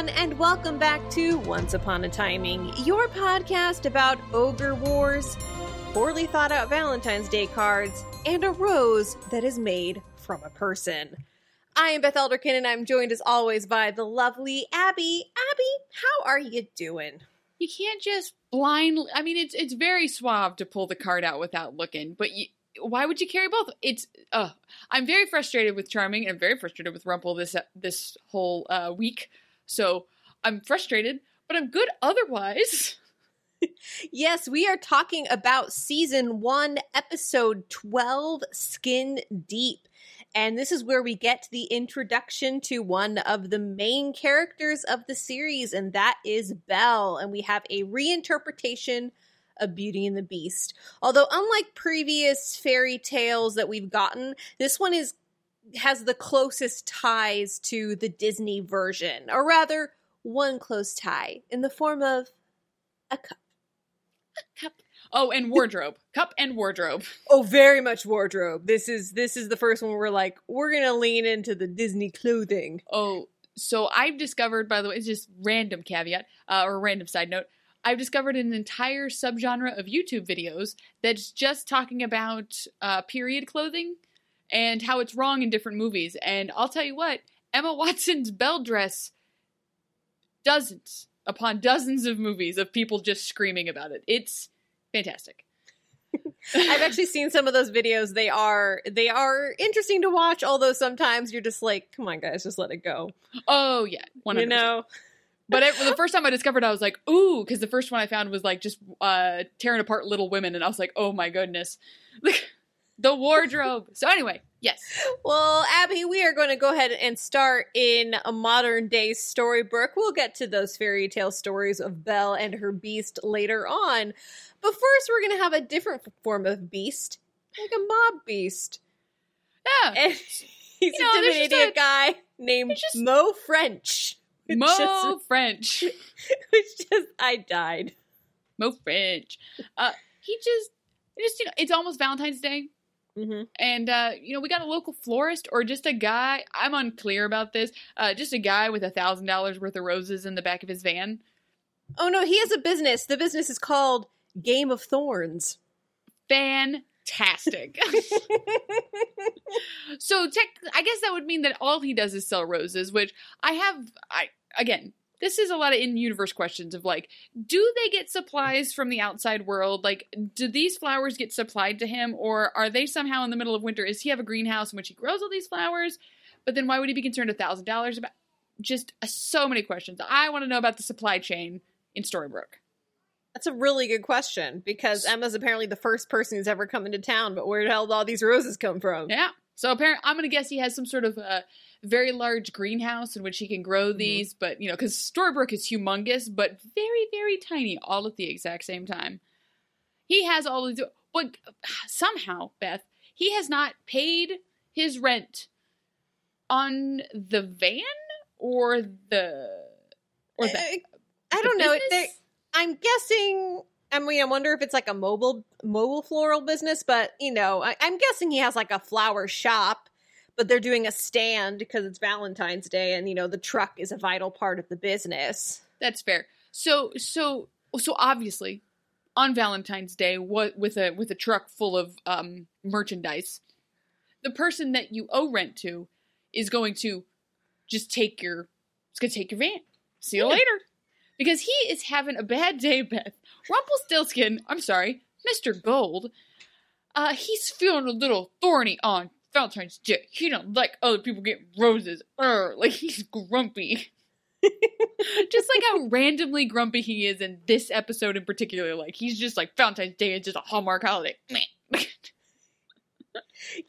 Everyone, and welcome back to Once Upon a Timing, your podcast about ogre wars, poorly thought out Valentine's Day cards, and a rose that is made from a person. I am Beth Elderkin, and I'm joined as always by the lovely Abby. Abby, how are you doing? you can't just blind i mean it's it's very suave to pull the card out without looking but you, why would you carry both it's uh i'm very frustrated with charming and i'm very frustrated with rumple this this whole uh week so i'm frustrated but i'm good otherwise Yes, we are talking about season one, episode 12, Skin Deep. And this is where we get the introduction to one of the main characters of the series, and that is Belle. And we have a reinterpretation of Beauty and the Beast. Although, unlike previous fairy tales that we've gotten, this one is has the closest ties to the Disney version, or rather, one close tie in the form of a cup. cup oh and wardrobe cup and wardrobe Oh, very much wardrobe. This is this is the first one where we're like, we're gonna lean into the Disney clothing. oh so i've discovered by the way it's just random caveat uh, or random side note i've discovered an entire subgenre of youtube videos that's just talking about uh, period clothing and how it's wrong in different movies and i'll tell you what emma watson's Belle dress dozens upon dozens of movies of people just screaming about it it's fantastic I've actually seen some of those videos. They are they are interesting to watch, although sometimes you're just like, come on guys, just let it go. oh yeah 100%. You know? But it, the first time I discovered, I was like, "Ooh!" Because the first one I found was like just uh, tearing apart Little Women, and I was like, "Oh my goodness!" the wardrobe. So anyway, yes, Well, Abby, we are going to go ahead and start in a modern day storybook. We'll get to those fairy tale stories of Belle and her beast later on. But first, we're going to have a different form of beast, like a mob beast. yeah. And he's know, a there's intimidating a- guy named just- Mo French. Mo just- French, which just I died. Mo French. Uh, he just, just you know, it's almost Valentine's Day, Mm-hmm. and uh, you know, we got a local florist or just a guy. I'm unclear about this. Uh, just a guy with a thousand dollars worth of roses in the back of his van. Oh no, he has a business. The business is called Game of Thorns. Fantastic. so tech, I guess that would mean that all he does is sell roses, which I have. I again, this is a lot of in-universe questions of like, do they get supplies from the outside world? Like, do these flowers get supplied to him, or are they somehow in the middle of winter? Is he have a greenhouse in which he grows all these flowers? But then why would he be concerned a thousand dollars about? Just uh, so many questions. I want to know about the supply chain in Storybrooke. That's a really good question because Emma's apparently the first person who's ever come into town. But where the hell did all these roses come from? Yeah. So apparently, I'm gonna guess he has some sort of uh, very large greenhouse in which he can grow mm-hmm. these. But you know, because Storybrooke is humongous, but very, very tiny, all at the exact same time. He has all of the, but somehow, Beth, he has not paid his rent on the van or the or the. Eh, I, I don't know. I'm guessing. I mean, I wonder if it's like a mobile mobile floral business, but you know, I, I'm guessing he has like a flower shop, but they're doing a stand because it's Valentine's Day, and you know, the truck is a vital part of the business. That's fair. So so so obviously on Valentine's Day what with a with a truck full of um merchandise the person that you owe rent to is going to just take your it's going to take your van. See you later. Because he is having a bad day, Beth. Rumpelstiltskin, I'm sorry, Mr. Gold, uh, he's feeling a little thorny on Valentine's Day. He don't like other people getting roses. Urgh, like he's grumpy. just like how randomly grumpy he is in this episode in particular. Like he's just like Valentine's Day is just a Hallmark holiday.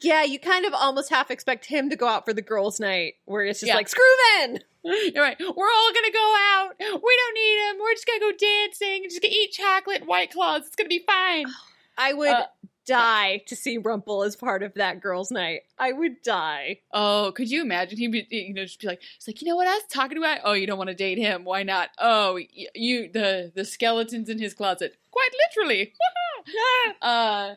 Yeah, you kind of almost half expect him to go out for the girls' night, where it's just Yeah. like, screw then. You're right. We're all gonna go out. We don't need him. We're just gonna go dancing. Just gonna eat chocolate and white claws. It's gonna be fine. I would Uh, die to see Rumple as part of that girls' night. I would die. Oh, could you imagine? He'd be, you know, just be like, it's like, you know what I was talking about? Oh, you don't want to date him? Why not? Oh, you, the the skeletons in his closet, quite literally. uh,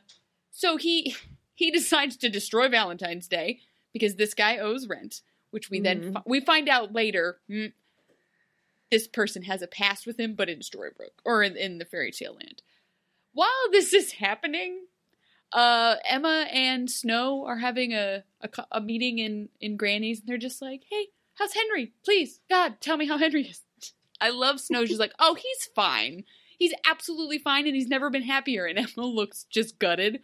so he he decides to destroy Valentine's Day because this guy owes rent, which we then Mhm. fi- we find out later. mm, this person has a past with him, but in Storybrooke or in, in the fairy tale land. While this is happening, uh, Emma and Snow are having a, a, a meeting in, in Granny's, and they're just like, hey, how's Henry? Please, God, tell me how Henry is. I love Snow. She's like, oh, he's fine. He's absolutely fine, and he's never been happier. And Emma looks just gutted.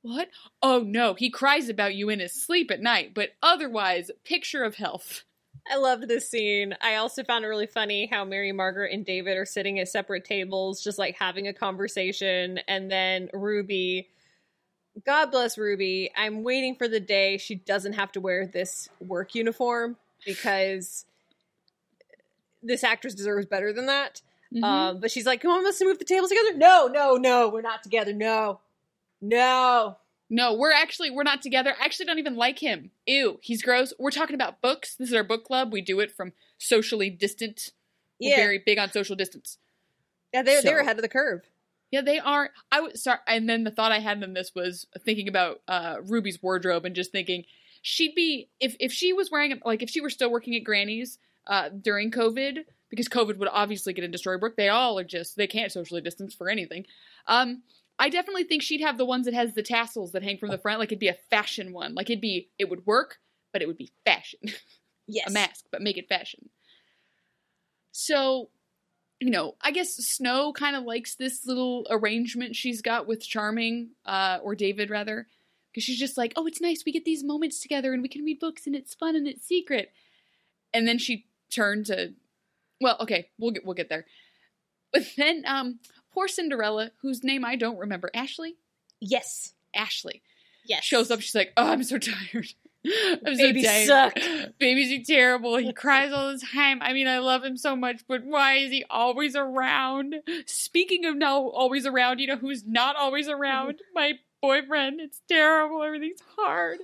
What? Oh, no, he cries about you in his sleep at night, but otherwise, picture of health. I loved this scene. I also found it really funny how Mary Margaret and David are sitting at separate tables, just like having a conversation. And then Ruby, God bless Ruby, I'm waiting for the day she doesn't have to wear this work uniform because this actress deserves better than that. Mhm. Um, but she's like, "Come on, let's move the tables together." No, no, no, we're not together. No, no. No, we're actually we're not together. I actually don't even like him. Ew, he's gross. We're talking about books. This is our book club. We do it from socially distant. We're Yeah, very big on social distance. yeah, they're they're ahead of the curve. Yeah, they are. I was sorry, and then the thought I had in this was thinking about uh, Ruby's wardrobe and just thinking she'd be if if she was wearing like if she were still working at Granny's uh, during COVID because COVID would obviously get into Storybrooke. They all are just they can't socially distance for anything. Um, I definitely think she'd have the ones that has the tassels that hang from the front. Like it'd be a fashion one. Like it'd be it would work, but it would be fashion. Yes, a mask, but make it fashion. So, you know, I guess Snow kind of likes this little arrangement she's got with Charming, uh, or David rather, because she's just like, oh, it's nice. We get these moments together and we can read books and it's fun and it's secret. And then she turned to, well, okay, we'll get we'll get there. But then, um, poor Cinderella, whose name I don't remember, Ashley, yes, Ashley yes. shows up. She's like, "Oh, I'm so tired. I'm Babies so suck." Babies are terrible. He cries all the time. I mean, I love him so much, but why is he always around? Speaking of now always around, you know who's not always around? My boyfriend. It's terrible. Everything's hard.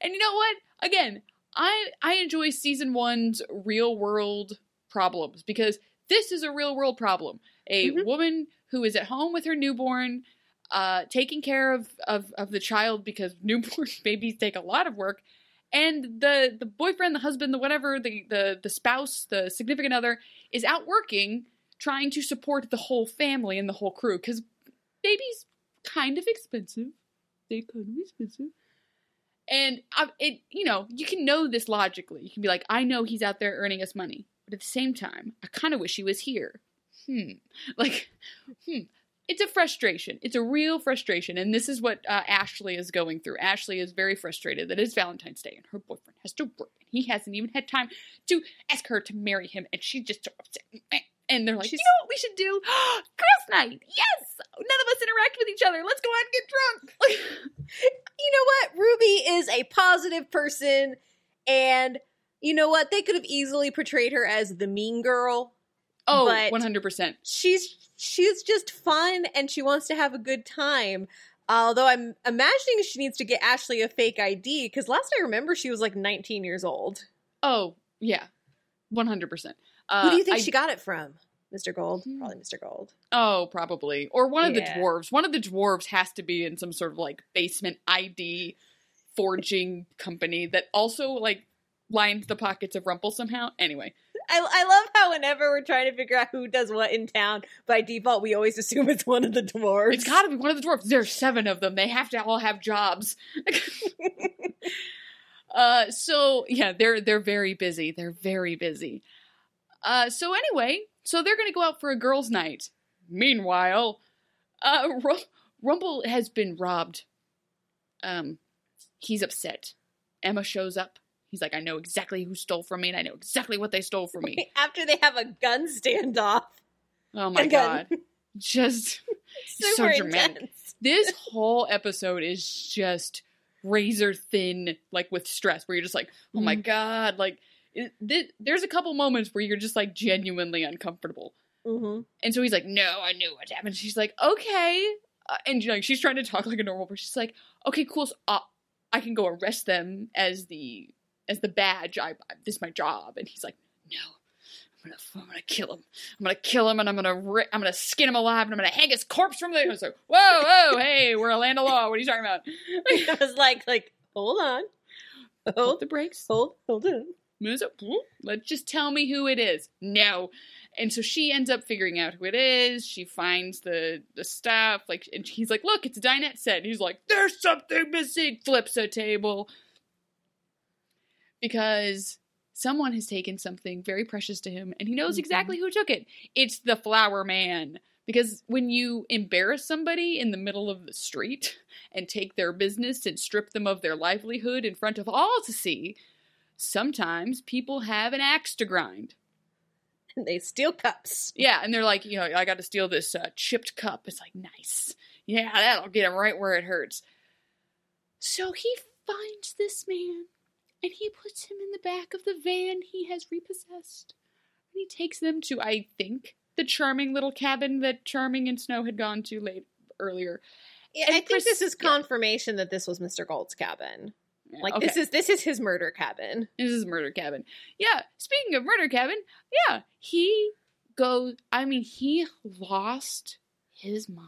And you know what? Again, I I enjoy season one's real world problems because this is a real world problem. A Mhm. woman who is at home with her newborn uh, taking care of, of of the child because newborn babies take a lot of work, and the the boyfriend, the husband, the whatever, the the the spouse, the significant other is out working, trying to support the whole family and the whole crew because babies kind of expensive. They kind of expensive. And uh, it, you know, you can know this logically. You can be like, I know he's out there earning us money, but at the same time, I kind of wish he was here. Hmm. Like, hmm it's a frustration. It's a real frustration. And this is what uh, Ashley is going through. Ashley is very frustrated that it's Valentine's Day and her boyfriend has to work. And he hasn't even had time to ask her to marry him. And she's just so upset. And they're like, She's- you know what we should do? Girls' night. Yes. None of us interact with each other. Let's go out and get drunk. you know what? Ruby is a positive person, and you know what? They could have easily portrayed her as the mean girl. oh, But- 100%. She's she's just fun, and she wants to have a good time. Although I'm imagining she needs to get Ashley a fake ID because last I remember she was like 19 years old. Oh, yeah. 100%. Uh, Who do you think I- she got it from? Mr. Gold, Hmm. probably Mr. Gold. Oh, probably. Or one of the dwarves. One of the dwarves has to be in some sort of like basement ID forging company that also like lined the pockets of Rumple somehow. Anyway, I, I love how whenever we're trying to figure out who does what in town, by default we always assume it's one of the dwarves. it's got to be one of the dwarves. There's seven of them. They have to all have jobs. uh, so yeah, they're they're very busy. They're very busy. Uh, so anyway, so they're gonna go out for a girls' night. Meanwhile, uh, Ru- Rumple has been robbed. Um, he's upset. Emma shows up. He's like, I know exactly who stole from me, and I know exactly what they stole from me. After they have a gun standoff. Oh my Again. god, just so dramatic. intense. this whole episode is just razor thin, like with stress, where you're just like, oh my god, like. It, th- there's a couple moments where you're just like genuinely uncomfortable. Mm-hmm. And so he's like, "No, I knew what happened." She's like, "Okay," uh, and like she's trying to talk like a normal person. She's like, "Okay, cool. So, uh, I can go arrest them as the as the badge. I, I this is my job." And he's like, "No, I'm gonna I'm gonna kill him. I'm gonna kill him, and I'm gonna ri- I'm gonna skin him alive, and I'm gonna hang his corpse from the." I was like, "Whoa, whoa, hey, we're a land of law. What are you talking about?" I was like, like, hold on. Hold Hold, the brakes. hold, hold on. Let's just tell me who it is. No. And so she ends up figuring out who it is. She finds the the stuff. Like, and he's like, "Look, it's a dinette set." And he's like, "There's something missing." Flips a table because someone has taken something very precious to him, and he knows Mhm. exactly who took it. It's the flower man. Because when you embarrass somebody in the middle of the street and take their business and strip them of their livelihood in front of all to see, sometimes people have an axe to grind. And they steal cups. Yeah, and they're like, you know, I got to steal this uh, chipped cup. It's like, nice. Yeah, that'll get him right where it hurts. So he finds this man and he puts him in the back of the van he has repossessed. And he takes them to, I think, the charming little cabin that Charming and Snow had gone to late earlier. Yeah, And I think this is yeah. confirmation that this was Mr. Gold's cabin. Like Okay. this is this is his murder cabin. This is murder cabin. Yeah, speaking of murder cabin, yeah, he goes. I mean, he lost his mind.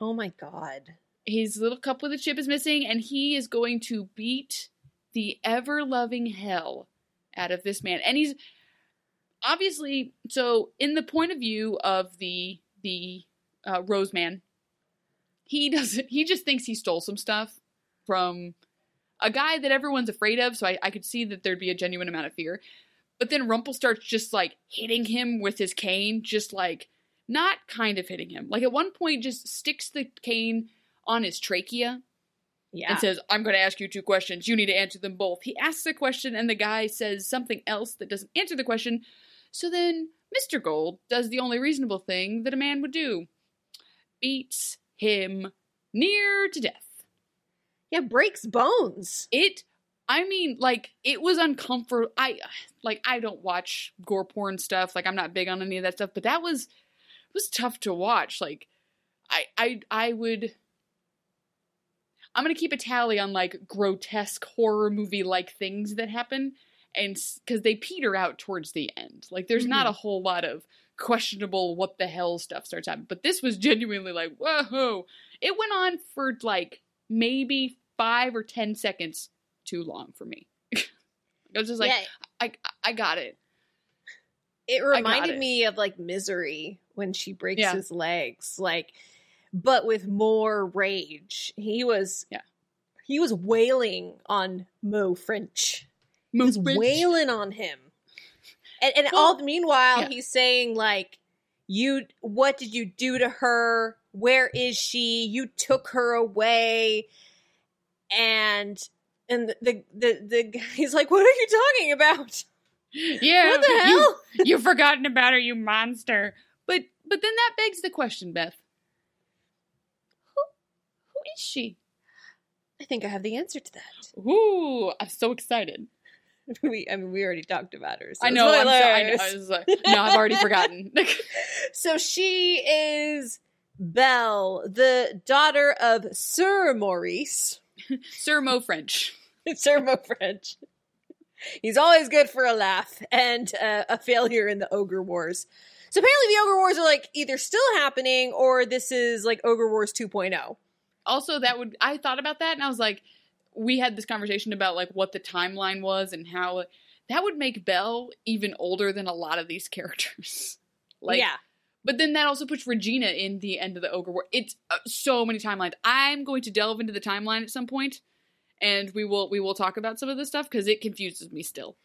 Oh my god. His little cup with a chip is missing, and he is going to beat the ever loving hell out of this man. And he's obviously so in the point of view of the the uh, Rose Man. He doesn't. He just thinks he stole some stuff from a guy that everyone's afraid of. So I, I could see that there'd be a genuine amount of fear. But then Rumple starts just like hitting him with his cane, just like not kind of hitting him. Like at one point, just sticks the cane on his trachea Yeah. and says, I'm going to ask you two questions. You need to answer them both. He asks a question, and the guy says something else that doesn't answer the question. So then Mr. Gold does the only reasonable thing that a man would do beats him near to death. yeah, breaks bones. It, I mean, like, it was uncomfortable. I, like, I don't watch gore porn stuff. Like, I'm not big on any of that stuff, but that was, was tough to watch. Like, I, I, I would. I'm gonna keep a tally on like grotesque horror movie like things that happen, and because they peter out towards the end. Like, there's not mm-hmm. a whole lot of questionable what the hell stuff starts happening. But this was genuinely like, whoa! It went on for like maybe five or ten seconds too long for me. I was just like, yeah, I, I got it. it reminded it. me of like Misery when she breaks Yeah. his legs, like, but with more rage. He was, Yeah. he was wailing on Mo French. He was bitch. wailing on him, and, and Well, all meanwhile yeah. he's saying like, "You, what did you do to her? Where is she? You took her away." And and the the the guy's like, "What are you talking about? Yeah, What the you- hell?" You've forgotten about her, you monster. But but then that begs the question, Beth. Is she? I think I have the answer to that. Ooh, I'm so excited. We, I mean, we already talked about her. So I know, I'm so, I know. I was like, no, I've already forgotten. So she is Belle, the daughter of Sir Maurice, Sir Mo French. Sir Mo French. He's always good for a laugh and uh, a failure in the Ogre Wars. So apparently, the Ogre Wars are like either still happening or this is like Ogre Wars oh. 2.0. Also, that would I thought about that and I was like, we had this conversation about like what the timeline was and how that would make Belle even older than a lot of these characters. like yeah, But then that also puts Regina in the end of the Ogre War. It's uh, so many timelines. I'm going to delve into the timeline at some point, and we will we will talk about some of this stuff because it confuses me still.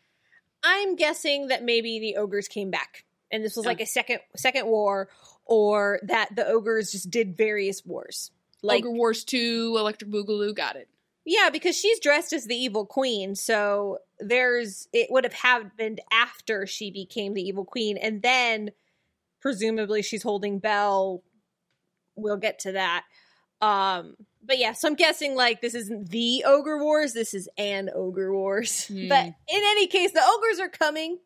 I'm guessing that maybe the ogres came back and this was like a second second war, or that the ogres just did various wars. Like Ogre Wars Two, Electric Boogaloo, got it. Yeah, because she's dressed as the evil queen, so there's it would have happened after she became the evil queen, and then presumably she's holding Belle. We'll get to that. Um, but yeah, so I'm guessing like this isn't the Ogre Wars, this is an Ogre Wars. Hmm. But in any case, the ogres are coming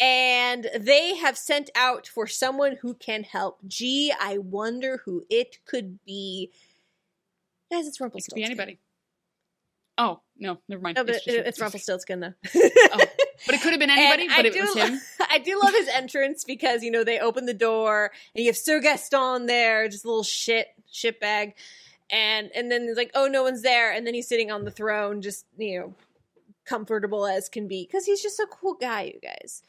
and they have sent out for someone who can help. Gee, I wonder who it could be. Guys, it's It could Rumpelstiltskin. be anybody. Oh no, never mind. No, but It's just- it's Rumpelstiltskin though. Oh, but it could have been anybody. And but I it do, was him. I do love his entrance because you know they open the door and you have Sir Gaston there, just a little shit shit bag, and and then it's like oh no one's there, and then he's sitting on the throne, just you know comfortable as can be because he's just a cool guy, you guys.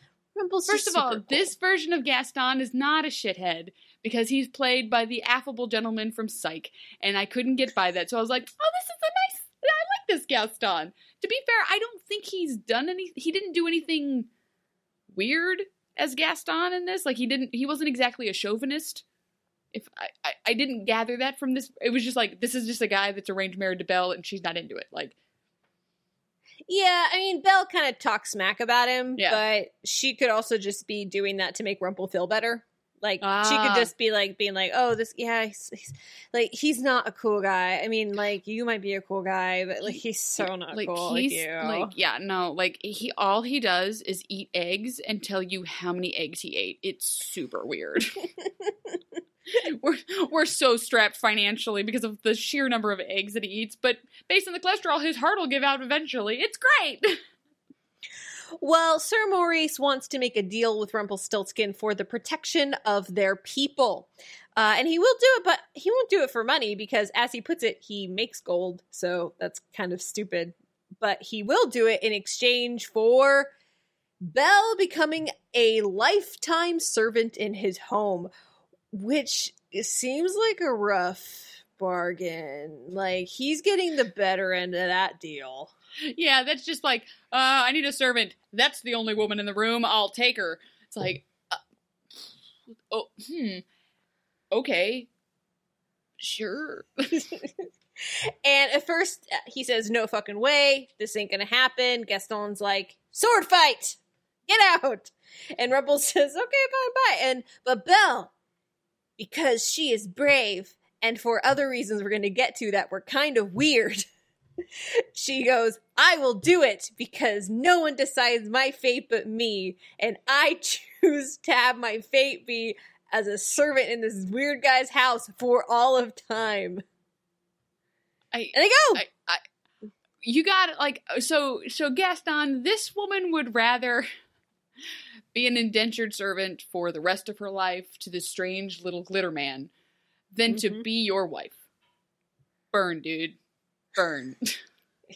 First of all, cool. this version of Gaston is not a shithead because he's played by the affable gentleman from Psych, and I couldn't get by that. So I was like, "Oh, this is a nice. I like this Gaston." To be fair, I don't think he's done any. He didn't do anything weird as Gaston in this. Like he didn't. He wasn't exactly a chauvinist. If I, I, I didn't gather that from this, it was just like this is just a guy that's arranged married to Belle, and she's not into it. Like Yeah, I mean, Belle kind of talks smack about him, Yeah. but she could also just be doing that to make Rumple feel better. Like she Ah. could just be like being like, "Oh, this yeah, he's, he's like he's not a cool guy. I mean, like you might be a cool guy, but like he's so not like cool he's like you." like yeah no like he all he does is eat eggs and tell you how many eggs he ate it's super weird we're we're so strapped financially because of the sheer number of eggs that he eats but based on the cholesterol his heart will give out eventually it's great Well, Sir Maurice wants to make a deal with Rumpelstiltskin for the protection of their people. Uh, and he will do it, but he won't do it for money because, as he puts it, he makes gold. So that's kind of stupid. But he will do it in exchange for Belle becoming a lifetime servant in his home, which seems like a rough bargain. Like, he's getting the better end of that deal. yeah that's just like uh i need a servant that's the only woman in the room i'll take her it's like uh, oh hmm okay sure And at first, uh, he says, No fucking way. This ain't gonna happen. Gaston's like, Sword fight! Get out! And Rumple says, Okay, fine, bye. And, but Belle, because she is brave, and for other reasons we're gonna get to that were kind of weird, she goes, I will do it because no one decides my fate but me. And I choose to have my fate be as a servant in this weird guy's house for all of time. I, And they go! I, I, you got it. Like so. So Gaston, this woman would rather be an indentured servant for the rest of her life to this strange little glitter man than to Mhm. be your wife. Burn, dude. Burn.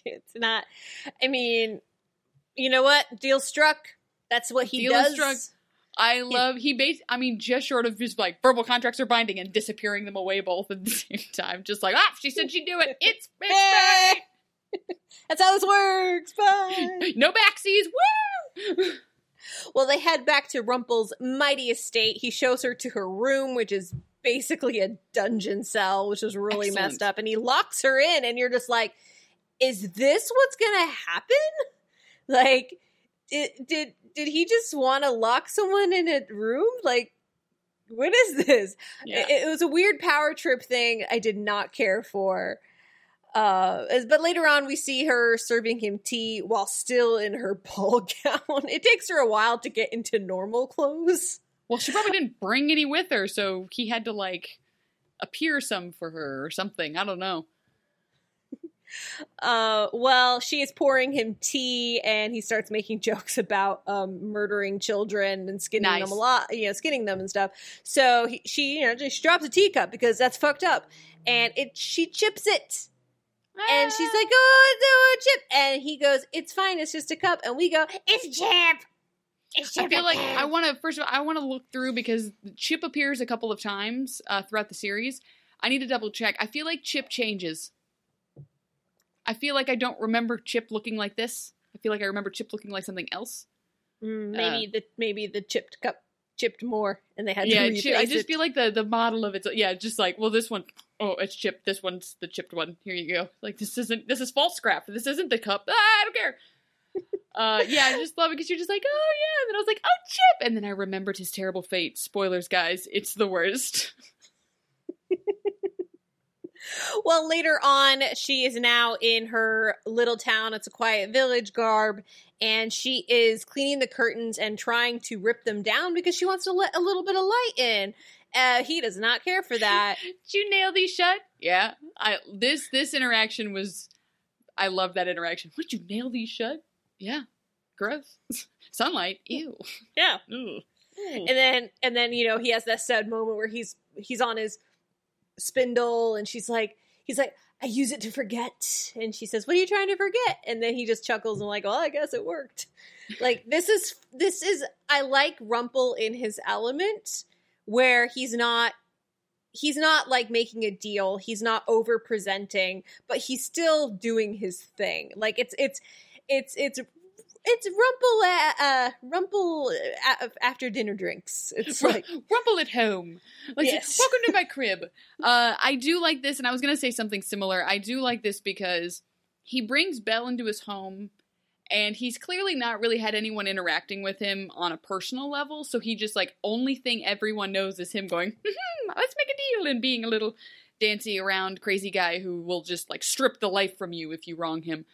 It's not. I mean, you know what? Deal struck. That's what he Deal does. struck. I love he base. I mean, just short of just like verbal contracts are binding and disappearing them away both at the same time. Just like ah, she said she'd do it. It's it's! That's how this works. Bye. No backsies. Woo! Well, they head back to Rumple's mighty estate. He shows her to her room, which is basically a dungeon cell, which is really Excellent. messed up. And he locks her in, and you're just like, "Is this what's gonna happen?" Like, did did did he just want to lock someone in a room? Like, what is this? Yeah. It, it was a weird power trip thing I did not care for. Uh, but later on, we see her serving him tea while still in her ball gown. It takes her a while to get into normal clothes. Well, she probably didn't bring any with her, so he had to like appear some for her or something. I don't know. Uh, well, she is pouring him tea, and he starts making jokes about um, murdering children and skinning Nice. them a lot, you know, skinning them and stuff. So he, she, you know, just drops a teacup because that's fucked up, and it she chips it. And she's like, "Oh, no, chip," and he goes, "It's fine. It's just a cup." And we go, "It's chip." It's I feel like. I want to first of all I want to look through because Chip appears a couple of times uh, throughout the series. I need to double check. I feel like Chip changes. I feel like I don't remember Chip looking like this. I feel like I remember Chip looking like something else. Mm, maybe the maybe the chipped cup chipped more, and they had Uh, yeah, to Chip, I just it. feel like the the model of it's yeah, just like well, this one oh it's chipped. This one's the chipped one. Here you go. Like this isn't this is false scrap. This isn't the cup. Ah, I don't care. Uh, yeah, I just love it because you're just like, oh yeah. And then I was like, oh Chip, and then I remembered his terrible fate. Spoilers, guys, it's the worst. well, later on, she is now in her little town. It's a quiet village garb, and she is cleaning the curtains and trying to rip them down because she wants to let a little bit of light in. Uh, he does not care for that. Did you nail these shut? Yeah. I this this interaction was I love that interaction. Would you nail these shut? Yeah. Gross. Sunlight. Ew. Yeah. Ugh. And then and then you know he has that sad moment where he's he's on his spindle and she's like he's like I use it to forget and she says what are you trying to forget and then he just chuckles and like well I guess it worked like this is this is I like Rumple in his element where he's not he's not like making a deal he's not over presenting but he's still doing his thing like it's it's it's it's it's rumple uh, uh rumple uh, after dinner drinks it's like Rumple at home. Like, Yes. welcome to my crib. Uh, I do like this, and I was gonna say something similar. I do like this because he brings Belle into his home, and he's clearly not really had anyone interacting with him on a personal level. So he just like only thing everyone knows is him going, "Hmm, "Let's make a deal," and being a little dancy around crazy guy who will just like strip the life from you if you wrong him.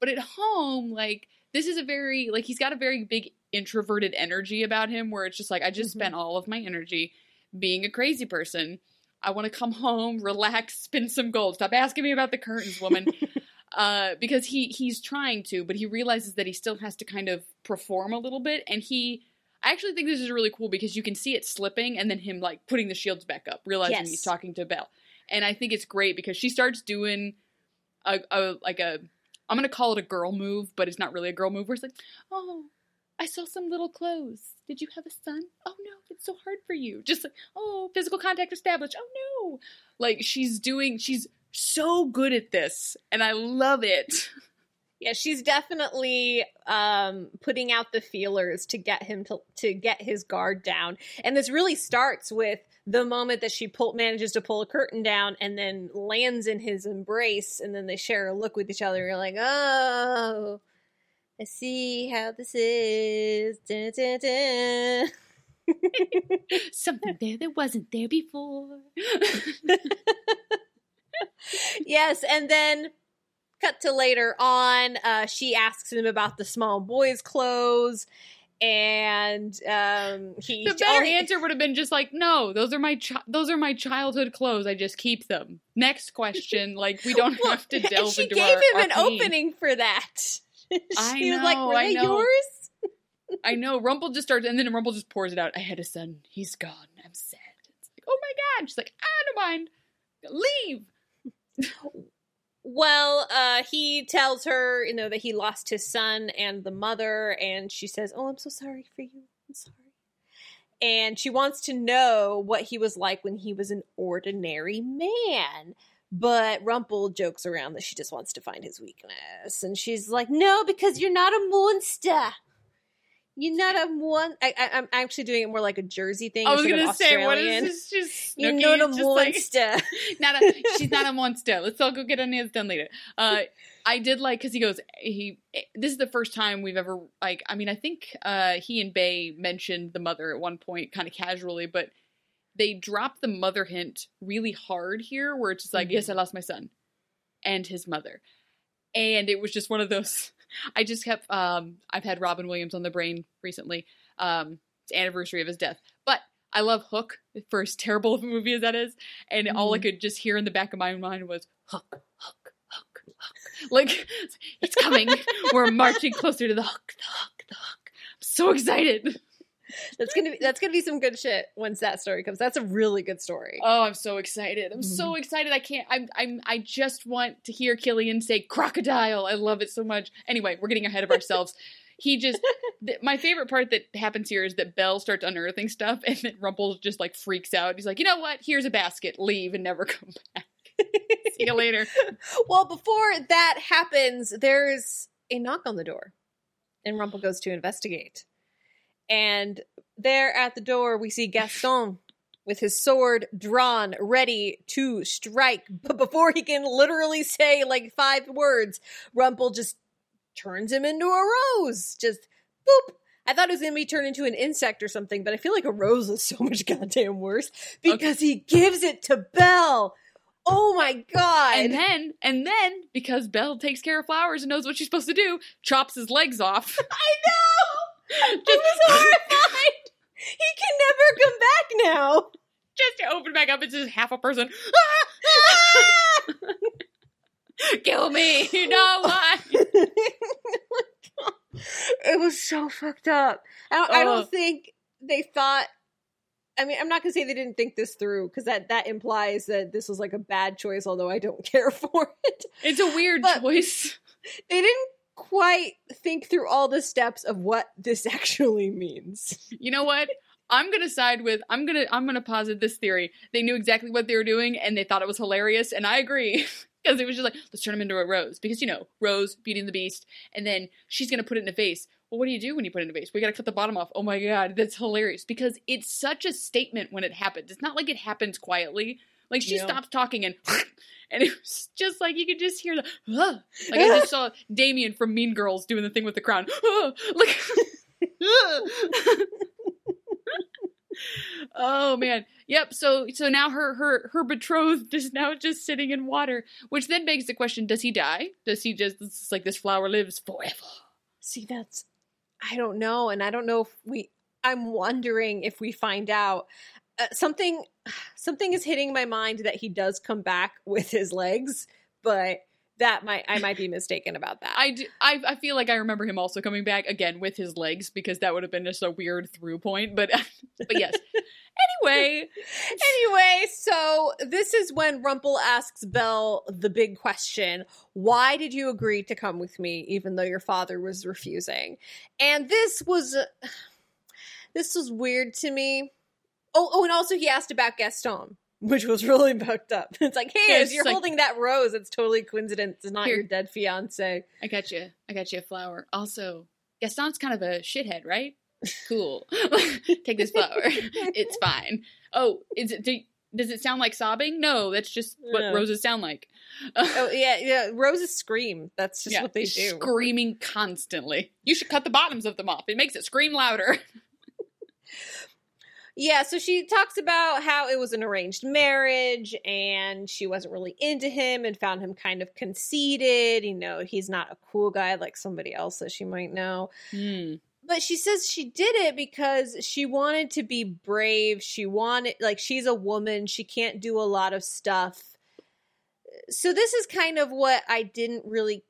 But at home, like this is a very like he's got a very big introverted energy about him where it's just like I just Mhm. spent all of my energy being a crazy person. I want to come home, relax, spin some gold. Stop asking me about the curtains, woman. uh, because he he's trying to, but he realizes that he still has to kind of perform a little bit, and he. I actually think this is really cool because you can see it slipping and then him like putting the shields back up, realizing Yes. he's talking to Belle. And I think it's great because she starts doing a, a like a I'm gonna call it a girl move, but it's not really a girl move. Where it's like, oh, I saw some little clothes. Did you have a son? Oh no, it's so hard for you. Just like, oh, physical contact established. Oh no, like she's doing. She's so good at this, and I love it. Yeah, she's definitely um, putting out the feelers to get him to to get his guard down. And this really starts with the moment that she pull, manages to pull a curtain down and then lands in his embrace, and then they share a look with each other. You're like, oh, I see how this is. Dun, dun, dun. Something there that wasn't there before. yes, and then cut to later on, uh, she asks him about the small boy's clothes, and um, he the better oh, he- answer would have been just like, no, those are my chi- those are my childhood clothes. I just keep them. Next question. Like we don't Well, have to delve she into She gave our, him our an pain. opening for that. she I was like, know, "Were I they know. yours?" I know. Rumple just starts, and then Rumple just pours it out. I had a son. He's gone. I'm sad. It's like, oh my god. She's like, I don't mind. Leave. Well, uh, he tells her, you know, that he lost his son and the mother, and she says, "Oh, I'm so sorry for you. I'm sorry." And she wants to know what he was like when he was an ordinary man. But Rumple jokes around that she just wants to find his weakness, and she's like, "No, because you're not a monster. You're not a mon." I, I, I'm actually doing it more like a Jersey thing. I was gonna say, what is this? Just You're not a just like- monster. not a she's not a monster. Let's all go get our nails done later. Uh, I did like because he goes he. This is the first time we've ever like. I mean, I think uh, he and Bae mentioned the mother at one point, kind of casually, but they dropped the mother hint really hard here, where it's just like, Mhm. yes, I lost my son and his mother, and it was just one of those. I just kept. Um, I've had Robin Williams on the brain recently. Um, it's anniversary of his death, but I love Hook for as terrible of a movie as that is, and all I could just hear in the back of my mind was Hook, Hook, Hook, Hook. Like it's coming. We're marching closer to the Hook, the Hook, the Hook. I'm so excited. That's gonna be that's gonna be some good shit once that story comes. That's a really good story. Oh, I'm so excited. I'm so mm-hmm. excited. I can't. I'm. I'm. I just want to hear Killian say crocodile. I love it so much. Anyway, we're getting ahead of ourselves. He just. Th- my favorite part that happens here is that Belle starts unearthing stuff, and then Rumple just like freaks out. He's like, you know what? Here's a basket. Leave and never come back. See you later. well, before that happens, there's a knock on the door, and Rumple goes to investigate. And there at the door, we see Gaston with his sword drawn, ready to strike. But before he can literally say like five words, Rumple just turns him into a rose. Just boop. I thought it was going to be turned into an insect or something, but I feel like a rose is so much goddamn worse because he gives it to Belle. Oh my god! And then, and then, because Belle takes care of flowers and knows what she's supposed to do, chops his legs off. I know. Just horrified. he can never come back now. Just to open back up, it's just half a person. Kill me! You know why? it was so fucked up. I don't, I don't think they thought. I mean, I'm not gonna say they didn't think this through because that that implies that this was like a bad choice. Although I don't care for it, It's a weird But- choice. they didn't quite think through all the steps of what this actually means. You know what? I'm gonna side with. I'm gonna. I'm gonna posit this theory. They knew exactly what they were doing, and they thought it was hilarious, and I agree. Because it was just like, let's turn him into a rose. Because you know, Rose beating the beast, and then she's gonna put it in a vase. Well, what do you do when you put it in a vase? We gotta cut the bottom off. Oh my god, that's hilarious. Because it's such a statement when it happens. It's not like it happens quietly. Like she Yeah. stops talking and and it was just like you could just hear the like I just saw Damian from Mean Girls doing the thing with the crown. Like Oh man. Yep, so so now her her her betrothed is now just sitting in water, which then begs the question, does he die? Does he just it's like this flower lives forever? See, that's I don't know, and I don't know if we. I'm wondering if we find out uh, something. Something is hitting my mind that he does come back with his legs, but that might I might be mistaken about that. I do. I feel like I remember him also coming back again with his legs because that would have been just a weird through point, but but yes. anyway, anyway, so this is when Rumple asks Belle the big question Why did you agree to come with me even though your father was refusing? And this was. This was weird to me. Oh, oh, and also he asked about Gaston, which was really fucked up. It's like, hey, Yeah, as you're like- holding that rose, it's totally coincidence. It's not Here. your dead fiance. I got you. I got you a flower. Also, Gaston's kind of a shithead, right? Cool. Take this flower. it's fine. Oh, is it? Do, does it sound like sobbing? No, that's just what No. roses sound like. Oh yeah, yeah. Roses scream. That's just what they do. Screaming constantly. You should cut the bottoms of them off. It makes it scream louder. Yeah, so she talks about how it was an arranged marriage and she wasn't really into him and found him kind of conceited. You know, he's not a cool guy like somebody else that she might know. Hmm. But she says she did it because she wanted to be brave. She wanted, like, she's a woman. She can't do a lot of stuff. So this is kind of what I didn't really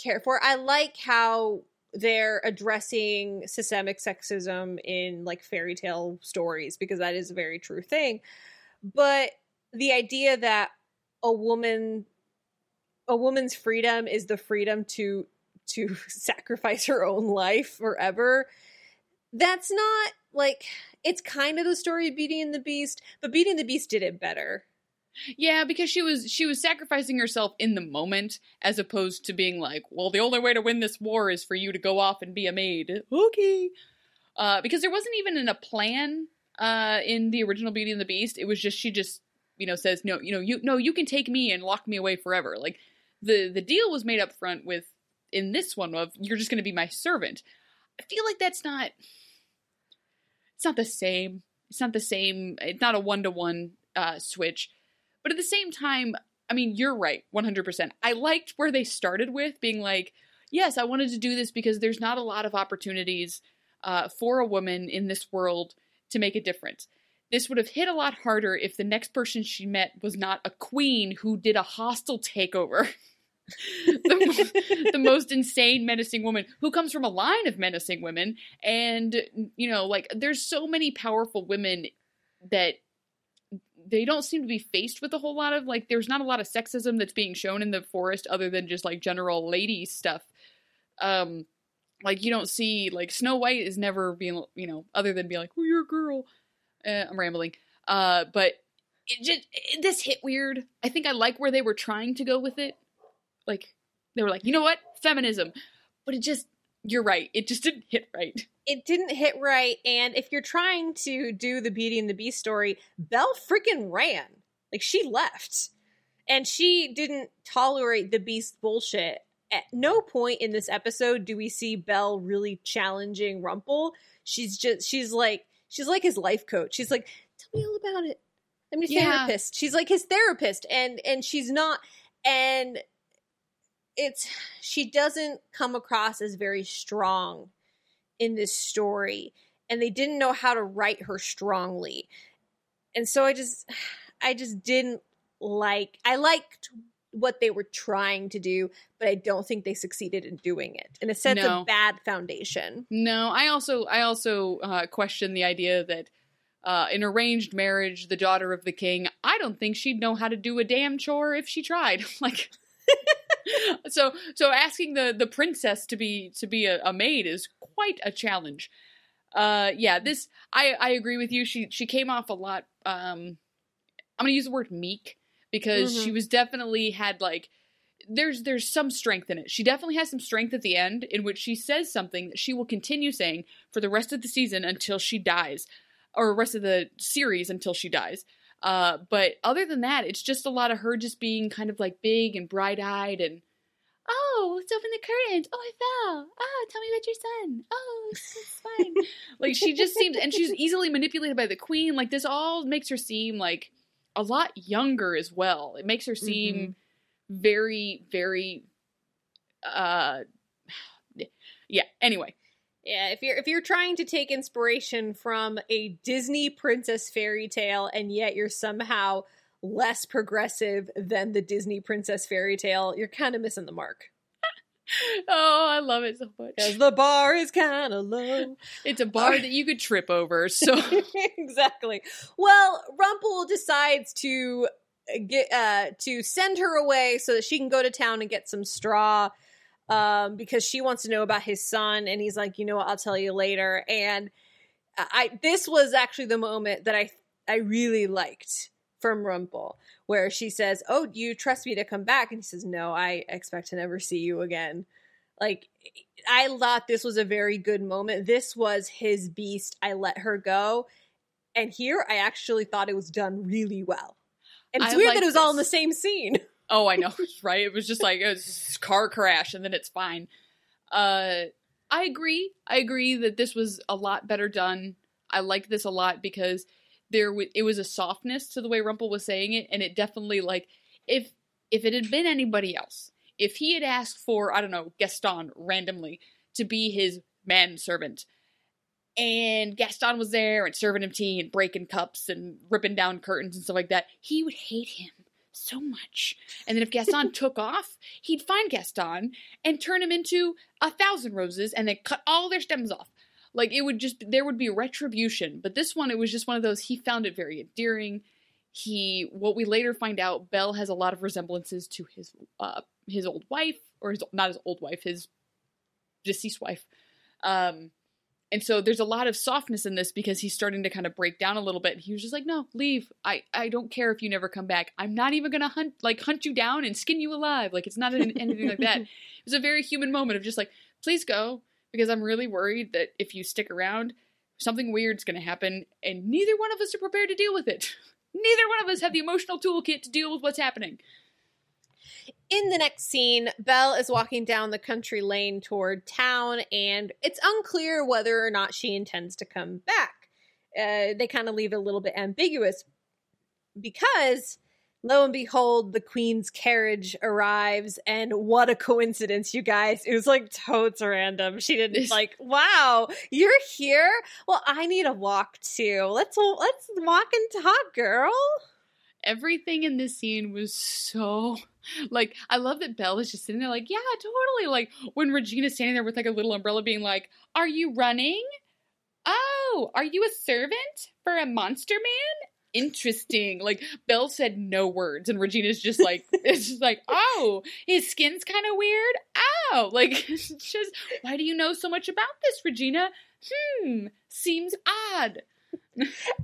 care for. I like how they're addressing systemic sexism in like fairy tale stories because that is a very true thing. But the idea that a woman a woman's freedom is the freedom to to sacrifice her own life forever that's not like it's kind of the story of Beauty and the Beast, but Beauty and the Beast did it better. Yeah, because she was she was sacrificing herself in the moment, as opposed to being like, "Well, the only way to win this war is for you to go off and be a maid." Okay, uh, because there wasn't even in a plan uh, in the original Beauty and the Beast. It was just she just you know says, "No, you know, you no, you can take me and lock me away forever." Like the the deal was made up front with in this one of you're just going to be my servant. I feel like that's not it's not the same. It's not the same. It's not a one to one switch. But at the same time, I mean, you're right, 100%. I liked where they started with being like, yes, I wanted to do this because there's not a lot of opportunities uh, for a woman in this world to make a difference. This would have hit a lot harder if the next person she met was not a queen who did a hostile takeover. the, mo- the most insane menacing woman who comes from a line of menacing women and you know like there's so many powerful women that they don't seem to be faced with a whole lot of like there's not a lot of sexism that's being shown in the forest other than just like general lady stuff. Um like you don't see like snow white is never being you know other than being like oh you're a girl. Uh, i'm rambling. Uh but it just it, this hit weird. I think i like where they were trying to go with it. Like they were like you know what? Feminism. But it just you're right it just didn't hit right It didn't hit right, and if you're trying to do the Beauty and the Beast story, Belle freaking ran. Like she left. And she didn't tolerate the beast bullshit. at no point in this episode do we see Belle really challenging Rumple. She's just she's like she's like his life coach. She's like, tell me all about it. I'm your Yeah. therapist. She's like his therapist, and and she's not, and it's she doesn't come across as very strong in this story, and they didn't know how to write her strongly, and so I just I just didn't like I liked what they were trying to do, but I don't think they succeeded in doing it. in a sense No. a bad foundation. No, I also I also uh, question the idea that uh, in arranged marriage, the daughter of the king, I don't think she'd know how to do a damn chore if she tried. like, so so asking the the princess to be to be a, a maid is quite a challenge. Uh, yeah, this I I agree with you. She she came off a lot. Um, I'm gonna use the word meek because she was definitely had like there's there's some strength in it. She definitely has some strength at the end in which she says something that she will continue saying for the rest of the season until she dies, or rest of the series until she dies. Uh, but other than that, it's just a lot of her just being kind of like big and bright eyed and oh, let's open the curtains. Oh, I fell. Oh, tell me about your son. Oh, it's, it's fine. like she just seems, and she's easily manipulated by the queen. Like this all makes her seem like a lot younger as well. It makes her seem very, very, uh, yeah. Anyway, Yeah, if you're if you're trying to take inspiration from a Disney princess fairy tale and yet you're somehow less progressive than the Disney princess fairy tale, you're kind of missing the mark. oh, I love it so much. Because the bar is kind of low. It's a bar that you could trip over. So exactly. Well, Rumple decides to get uh to send her away so that she can go to town and get some straw um because she wants to know about his son and he's like, "You know what? I'll tell you later." And I this was actually the moment that I I really liked from Rumple where she says, "Oh, you trust me to come back?" and he says, "No, I expect to never see you again." Like I thought this was a very good moment. This was his beast. I let her go. And here I actually thought it was done really well. And it's I weird like that it was all in the same scene. Oh, I know, right? It was just like just car crash, and then it's fine. Uh, I agree. I agree that this was a lot better done. I like this a lot because there w- it was a softness to the way Rumple was saying it, and it definitely like if if it had been anybody else, if he had asked for I don't know Gaston randomly to be his manservant, and Gaston was there and serving him tea and breaking cups and ripping down curtains and stuff like that, he would hate him so much. And then if Gaston took off, he'd find Gaston and turn him into a thousand roses and then cut all their stems off. Like it would just there would be retribution. But this one, it was just one of those. He found it very endearing. He what we later find out, Belle has a lot of resemblances to his uh his old wife or his not his old wife, his deceased wife. Um, and so there's a lot of softness in this because he's starting to kind of break down a little bit. He was just like, "No, leave. I I don't care if you never come back. I'm not even gonna hunt like hunt you down and skin you alive. Like it's not an, anything like that. It was a very human moment of just like, please go because I'm really worried that if you stick around, something weird's gonna happen, and neither one of us are prepared to deal with it. Neither one of us have the emotional toolkit to deal with what's happening. In the next scene, Belle is walking down the country lane toward town, and it's unclear whether or not she intends to come back. Uh, they kind of leave it a little bit ambiguous because, lo and behold, the queen's carriage arrives, and what a coincidence, you guys! It was like totes random. She didn't like, wow, you're here. Well, I need a walk too. Let's let's walk and talk, girl. everything in this scene was so like I love that Belle is just sitting there like, yeah, totally. Like when Regina's standing there with like a little umbrella being like, Are you running? Oh, are you a servant for a monster man? Interesting. Like Belle said no words, and Regina's just like it's just like, oh, his skin's kind of weird. Oh, like just why do you know so much about this, Regina? Hmm, seems odd.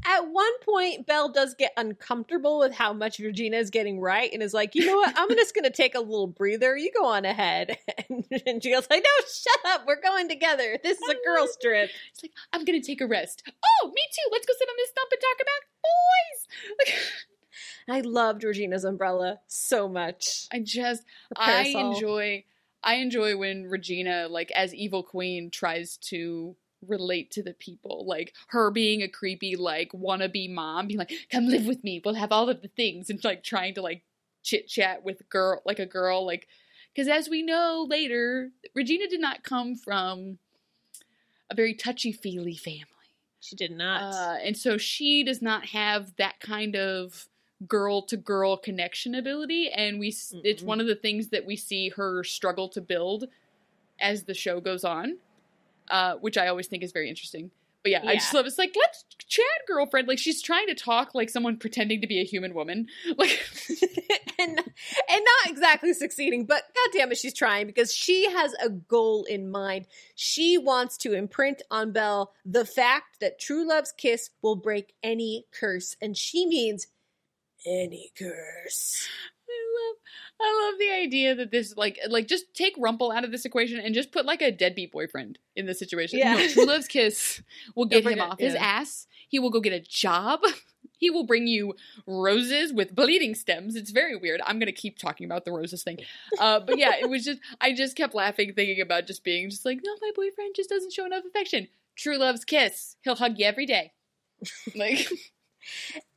At one point, Belle does get uncomfortable with how much Regina is getting right and is like, you know what? I'm just going to take a little breather. You go on ahead. And, she goes like, no, shut up. We're going together. This is a girl's trip. It's like, I'm gonna take a rest. Oh, me too. Let's go sit on this stump and talk about boys. I loved Regina's umbrella so much. I just, I enjoy, I enjoy when Regina, like as evil queen, tries to relate to the people. Like her being a creepy, like wannabe mom, being like, "Come live with me. We'll have all of the things," and like trying to like chit chat with girl, like a girl, like because as we know later, Regina did not come from a very touchy feely family. She did not. Uh, and so she does not have that kind of girl to girl connection ability and we s it's Mm-mm. one of the things that we see her struggle to build as the show goes on uh, which i always think is very interesting but yeah, i just Yeah. love it's like let's chat girlfriend like she's trying to talk like someone pretending to be a human woman like and and not exactly succeeding, but goddamn it, she's trying because she has a goal in mind. She wants to imprint on Belle the fact that true love's kiss will break any curse, and she means any curse. I love, I love the idea that this like like just take Rumple out of this equation and just put like a deadbeat boyfriend in this situation. Yeah. No, True Love's kiss will get him it- off his ass. He will go get a job. He will bring you roses with bleeding stems. It's very weird. I'm gonna keep talking about the roses thing, uh, but yeah, it was just I just kept laughing thinking about just being just like, no, my boyfriend just doesn't show enough affection. True Love's kiss. He'll hug you every day. Like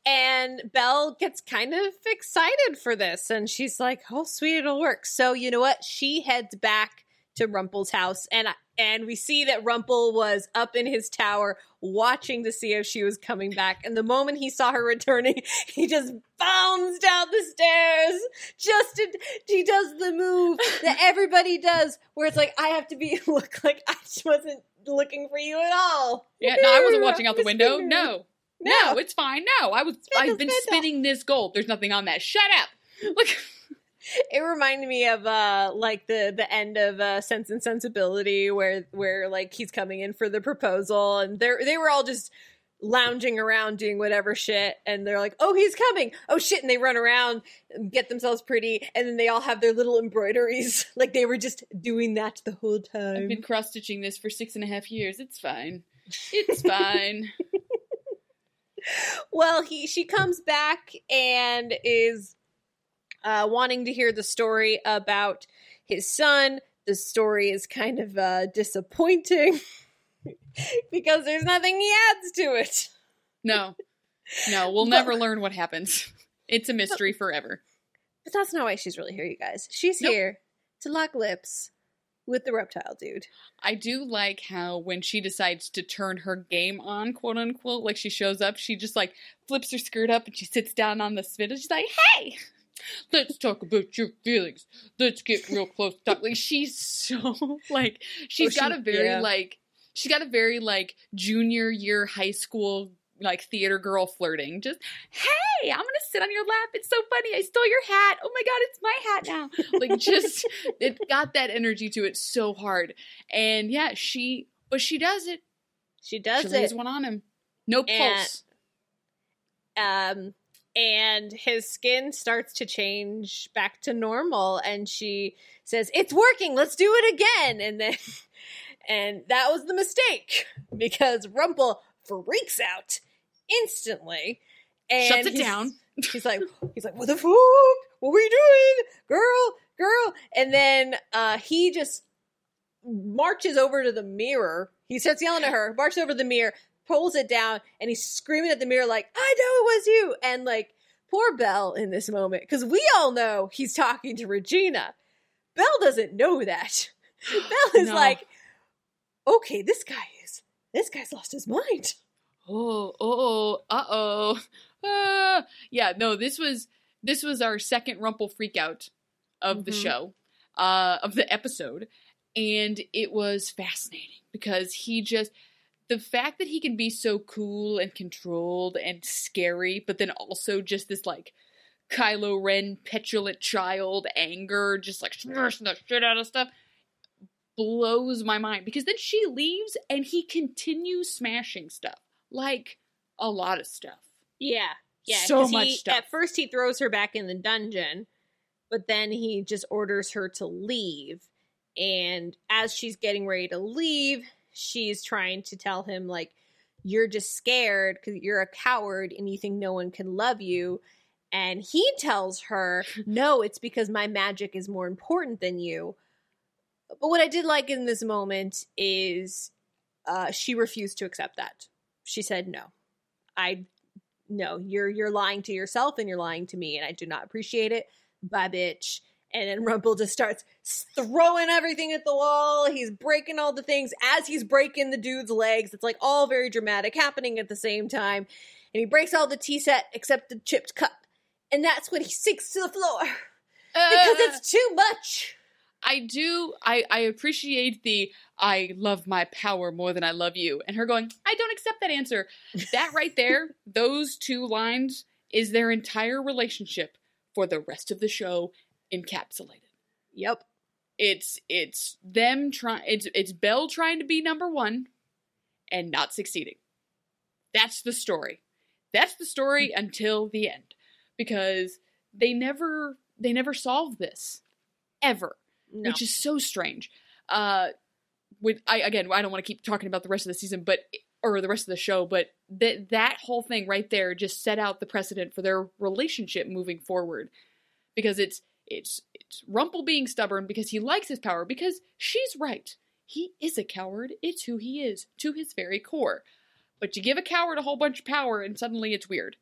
And Belle gets kind of excited for this, and she's like, "Oh, sweet, it'll work." So you know what? She heads back to Rumple's house, and and we see that Rumple was up in his tower watching to see if she was coming back. And the moment he saw her returning, he just bounds down the stairs. Just to, he does the move that everybody does, where it's like, "I have to be look like I wasn't looking for you at all." Yeah, no, I wasn't watching out the window. No. No. No, it's fine. No, I was Spindle, I've been spindle. spinning this gold. There's nothing on that. Shut up. Look it reminded me of uh like the the end of uh sense and sensibility where where like he's coming in for the proposal and they they were all just lounging around doing whatever shit and they're like oh he's coming oh shit and they run around and get themselves pretty and then they all have their little embroideries like they were just doing that the whole time I've been cross stitching this for six and a half years. It's fine. It's fine. Well he she comes back and is uh wanting to hear the story about his son the story is kind of uh disappointing because there's nothing he adds to it No. No, we'll But- never learn what happens. It's a mystery forever. but that's not why she's really here you guys she's Nope. here to lock lips with the reptile dude I do like how when she decides to turn her game on, quote unquote, like she shows up, she just like flips her skirt up and she sits down on the spit and she's like, hey, let's talk about your feelings. Let's get real close. Talk. Like she's so like she's Oh, got she- a very yeah. like she's got a very like junior year high school like theater girl flirting. Just hey, I'm gonna sit on your lap. It's so funny. I stole your hat. Oh my god, it's my hat now. Like just it got that energy to it so hard. And yeah, she but she does it. she does she it lays one on him. No And- pulse. um and his skin starts to change back to normal and she says it's working let's do it again and then and that was the mistake because rumple freaks out instantly. And Shuts it he's- down. he's like he's like what the fuck? What are we doing? Girl girl. And then uh he just marches over to the mirror. He starts yelling at her marches over to the mirror pulls it down and he's screaming at the mirror like i know it was you. And like poor belle in this moment because we all know he's talking to regina. Belle doesn't know that. Belle is No. like okay this guy is this guy's lost his mind Oh, oh, uh oh. Uh, yeah, no, this was this was our second Rumple freakout of the Mhm. show, uh, of the episode, and it was fascinating because he just the fact that he can be so cool and controlled and scary, but then also just this like Kylo Ren petulant child anger, just like smashing the shit out of stuff, blows my mind. Because then she leaves and he continues smashing stuff, like a lot of stuff. Yeah. Yeah. So much he- stuff. At first, he throws her back in the dungeon, but then he just orders her to leave. And as she's getting ready to leave, she's trying to tell him, like, you're just scared because you're a coward and you think no one can love you. And he tells her, no, it's because my magic is more important than you. But what I did like in this moment is uh, she refused to accept that. She said, "No, I no, you're you're lying to yourself and you're lying to me, and I do not appreciate it." Bye, bitch. And then Rumple just starts throwing everything at the wall. He's breaking all the things as he's breaking the dude's legs. It's like all very dramatic happening at the same time. And he breaks all the tea set except the chipped cup. And that's when he sinks to the floor because Uh, it's too much. I do. I I appreciate the I love my power more than I love you, and her going. I don't accept that answer. That right there, those two lines is their entire relationship for the rest of the show encapsulated. Yep. It's it's them trying. It's it's Belle trying to be number one, and not succeeding. That's the story. That's the story mm. until the end, because they never they never solve this ever No. which is so strange. Uh, with I again, I don't want to keep talking about the rest of the season, but or the rest of the show, but that that whole thing right there just set out the precedent for their relationship moving forward, because it's it's it's Rumple being stubborn because he likes his power because she's right. He is a coward. It's who he is to his very core. But you give a coward a whole bunch of power and suddenly it's weird.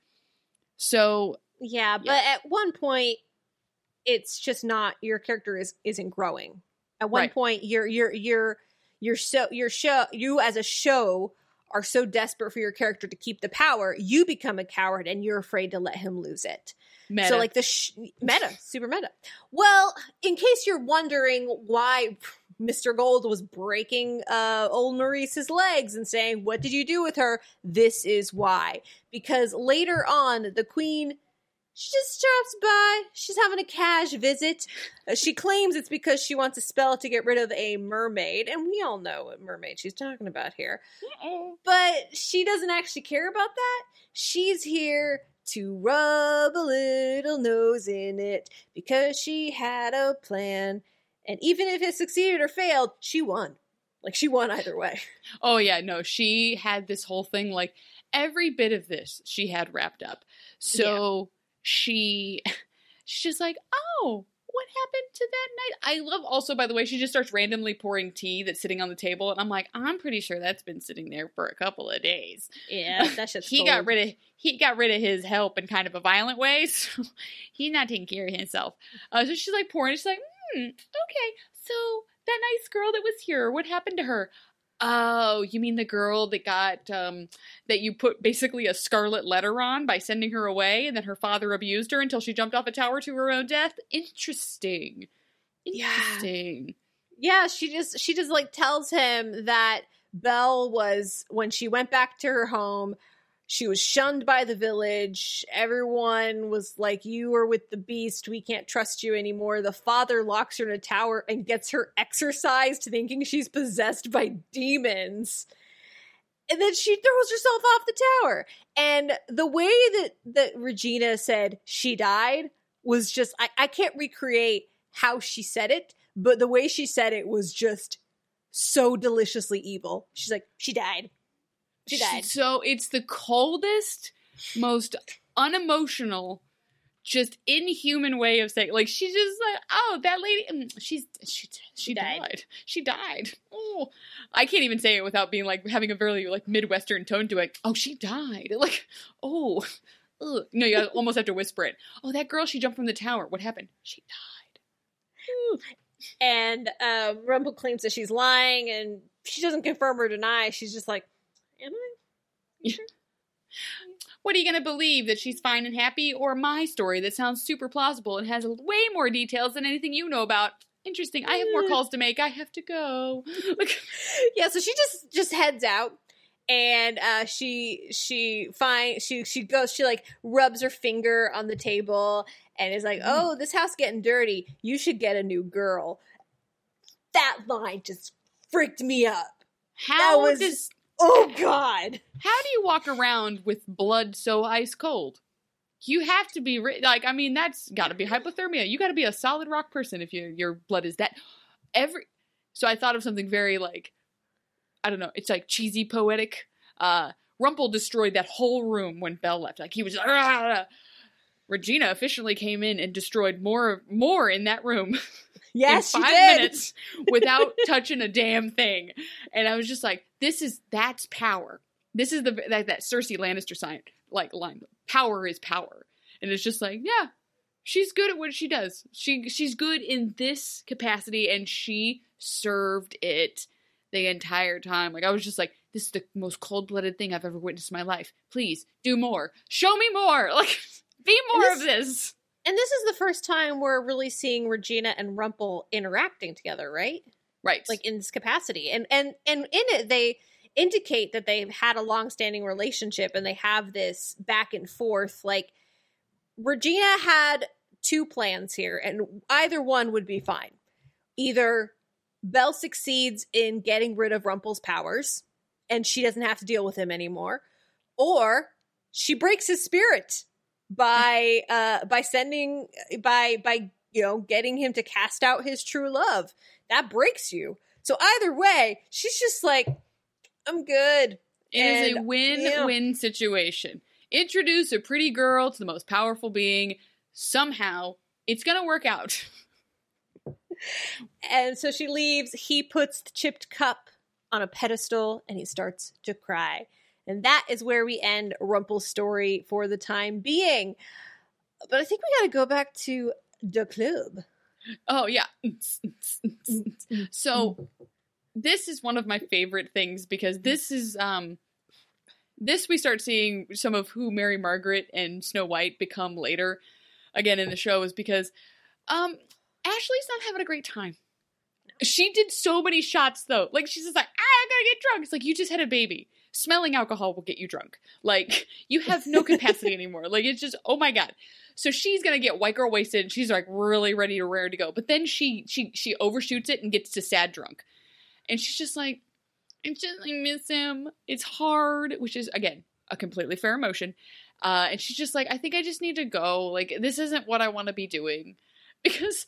So Yeah, but at one point, it's just not your character is isn't growing. At one Right. point, you're you're you're you're so your show you as a show are so desperate for your character to keep the power, you become a coward and you're afraid to let him lose it. meta. So like the sh- meta, super meta. Well, in case you're wondering why Mr. Gold was breaking uh, old Maurice's legs and saying, "What did you do with her?" This is why. Because later on, the queen she just drops by. She's having a cash visit. Uh, she claims it's because she wants a spell to get rid of a mermaid, and we all know what mermaid she's talking about here but she doesn't actually care about that. She's here to rub a little nose in it because she had a plan. And even if it succeeded or failed, she won. Like she won either way. Oh yeah, no, she had this whole thing like every bit of this she had wrapped up. So she she's just like, "Oh, what happened to that night?" I love also by the way she just starts randomly pouring tea that's sitting on the table and I'm like, "I'm pretty sure that's been sitting there for a couple of days." Yeah, that shit's he got rid of he got rid of his help in kind of a violent way, so he's not taking care of himself. Uh, so she's like pouring. She's like, "Hmm, okay. So that nice girl that was here, what happened to her?" Oh, you mean the girl that got um that you put basically a scarlet letter on by sending her away, and then her father abused her until she jumped off a tower to her own death? Interesting. Yeah. Interesting. Yeah, she just she just like tells him that Belle was when she went back to her home, she was shunned by the village. Everyone was like, You are with the beast. We can't trust you anymore. The father locks her in a tower and gets her exorcised, thinking she's possessed by demons. And then she throws herself off the tower. And the way that, that Regina said she died was just, I, I can't recreate how she said it, but the way she said it was just so deliciously evil. She's like, she died. She died. So it's the coldest, most unemotional, just inhuman way of saying. Like she's just like, oh, that lady, she's she she died. died. She died. Oh, I can't even say it without being like having a very like midwestern tone to it. Oh, she died. Like, oh, ugh. no, you almost have to whisper it. Oh, that girl, she jumped from the tower. What happened? She died. Ooh. And um, Rumple claims that she's lying, and she doesn't confirm or deny. She's just like, am I? What are you going to believe? That she's fine and happy? Or my story that sounds super plausible and has way more details than anything you know about? Interesting. I have more calls to make. I have to go. Yeah so she just just heads out and uh she she find she she goes she like rubs her finger on the table and is like oh this house getting dirty you should get a new girl that line just freaked me up how was- does oh god how do you walk around with blood so ice cold? You have to be ri- like I mean that's got to be hypothermia. You got to be a solid rock person if your your blood is that every So I thought of something very like I don't know, it's like cheesy poetic. Uh Rumple destroyed that whole room when Belle left. Like he was! Regina efficiently came in and destroyed more more in that room. Yes, in she five did. minutes without touching a damn thing. And I was just like, this is that's power. This is the that, that Cersei Lannister sign like line. Power is power. And it's just like, yeah, she's good at what she does. She she's good in this capacity and she served it the entire time. Like I was just like, this is the most cold-blooded thing I've ever witnessed in my life. Please do more. Show me more. Like be more this- of this. And this is the first time we're really seeing Regina and Rumple interacting together, right? Right. Like in this capacity. And and and in it they indicate that they've had a long-standing relationship and they have this back and forth like Regina had two plans here and either one would be fine. Either Belle succeeds in getting rid of Rumple's powers and she doesn't have to deal with him anymore or she breaks his spirit by uh by sending by by you know getting him to cast out his true love that breaks you so either way she's just like i'm good and It is a And, win-win situation. Introduce a pretty girl to the most powerful being. Somehow, it's gonna work out. and so she leaves he puts the chipped cup on a pedestal and he starts to cry and that is where we end rumple's story for the time being but i think we got to go back to the club Oh yeah. so this is one of my favorite things because this is um this we start seeing some of who Mary Margaret and Snow White become later again in the show is because um Ashley's not having a great time. She did so many shots though. Like she's just like, ah, I gotta get drunk. It's like you just had a baby. Smelling alcohol will get you drunk. Like you have no capacity anymore. Like it's just, oh my god. So she's gonna get white girl wasted. And she's like really ready to rare to go. But then she she she overshoots it and gets to sad drunk, and she's just like, I just I miss him. It's hard, which is again a completely fair emotion. Uh, and she's just like, I think I just need to go. Like this isn't what I want to be doing, because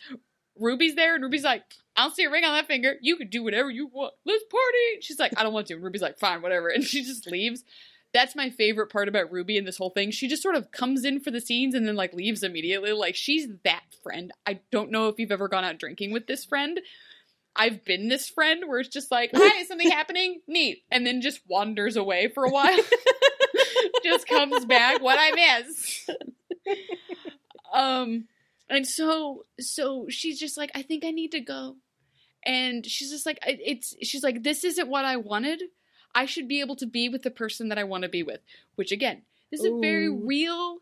Ruby's there and Ruby's like, I don't see a ring on that finger. You can do whatever you want. Let's party. She's like, I don't want to. And Ruby's like, fine, whatever. And she just leaves. That's my favorite part about Ruby and this whole thing. She just sort of comes in for the scenes and then like leaves immediately. Like she's that friend. I don't know if you've ever gone out drinking with this friend. I've been this friend where it's just like, hi, is something happening? Neat. And then just wanders away for a while. just comes back. What I miss. um and so so she's just like, I think I need to go. And she's just like, it's she's like, this isn't what I wanted. I should be able to be with the person that I want to be with. Which again, this is a very real,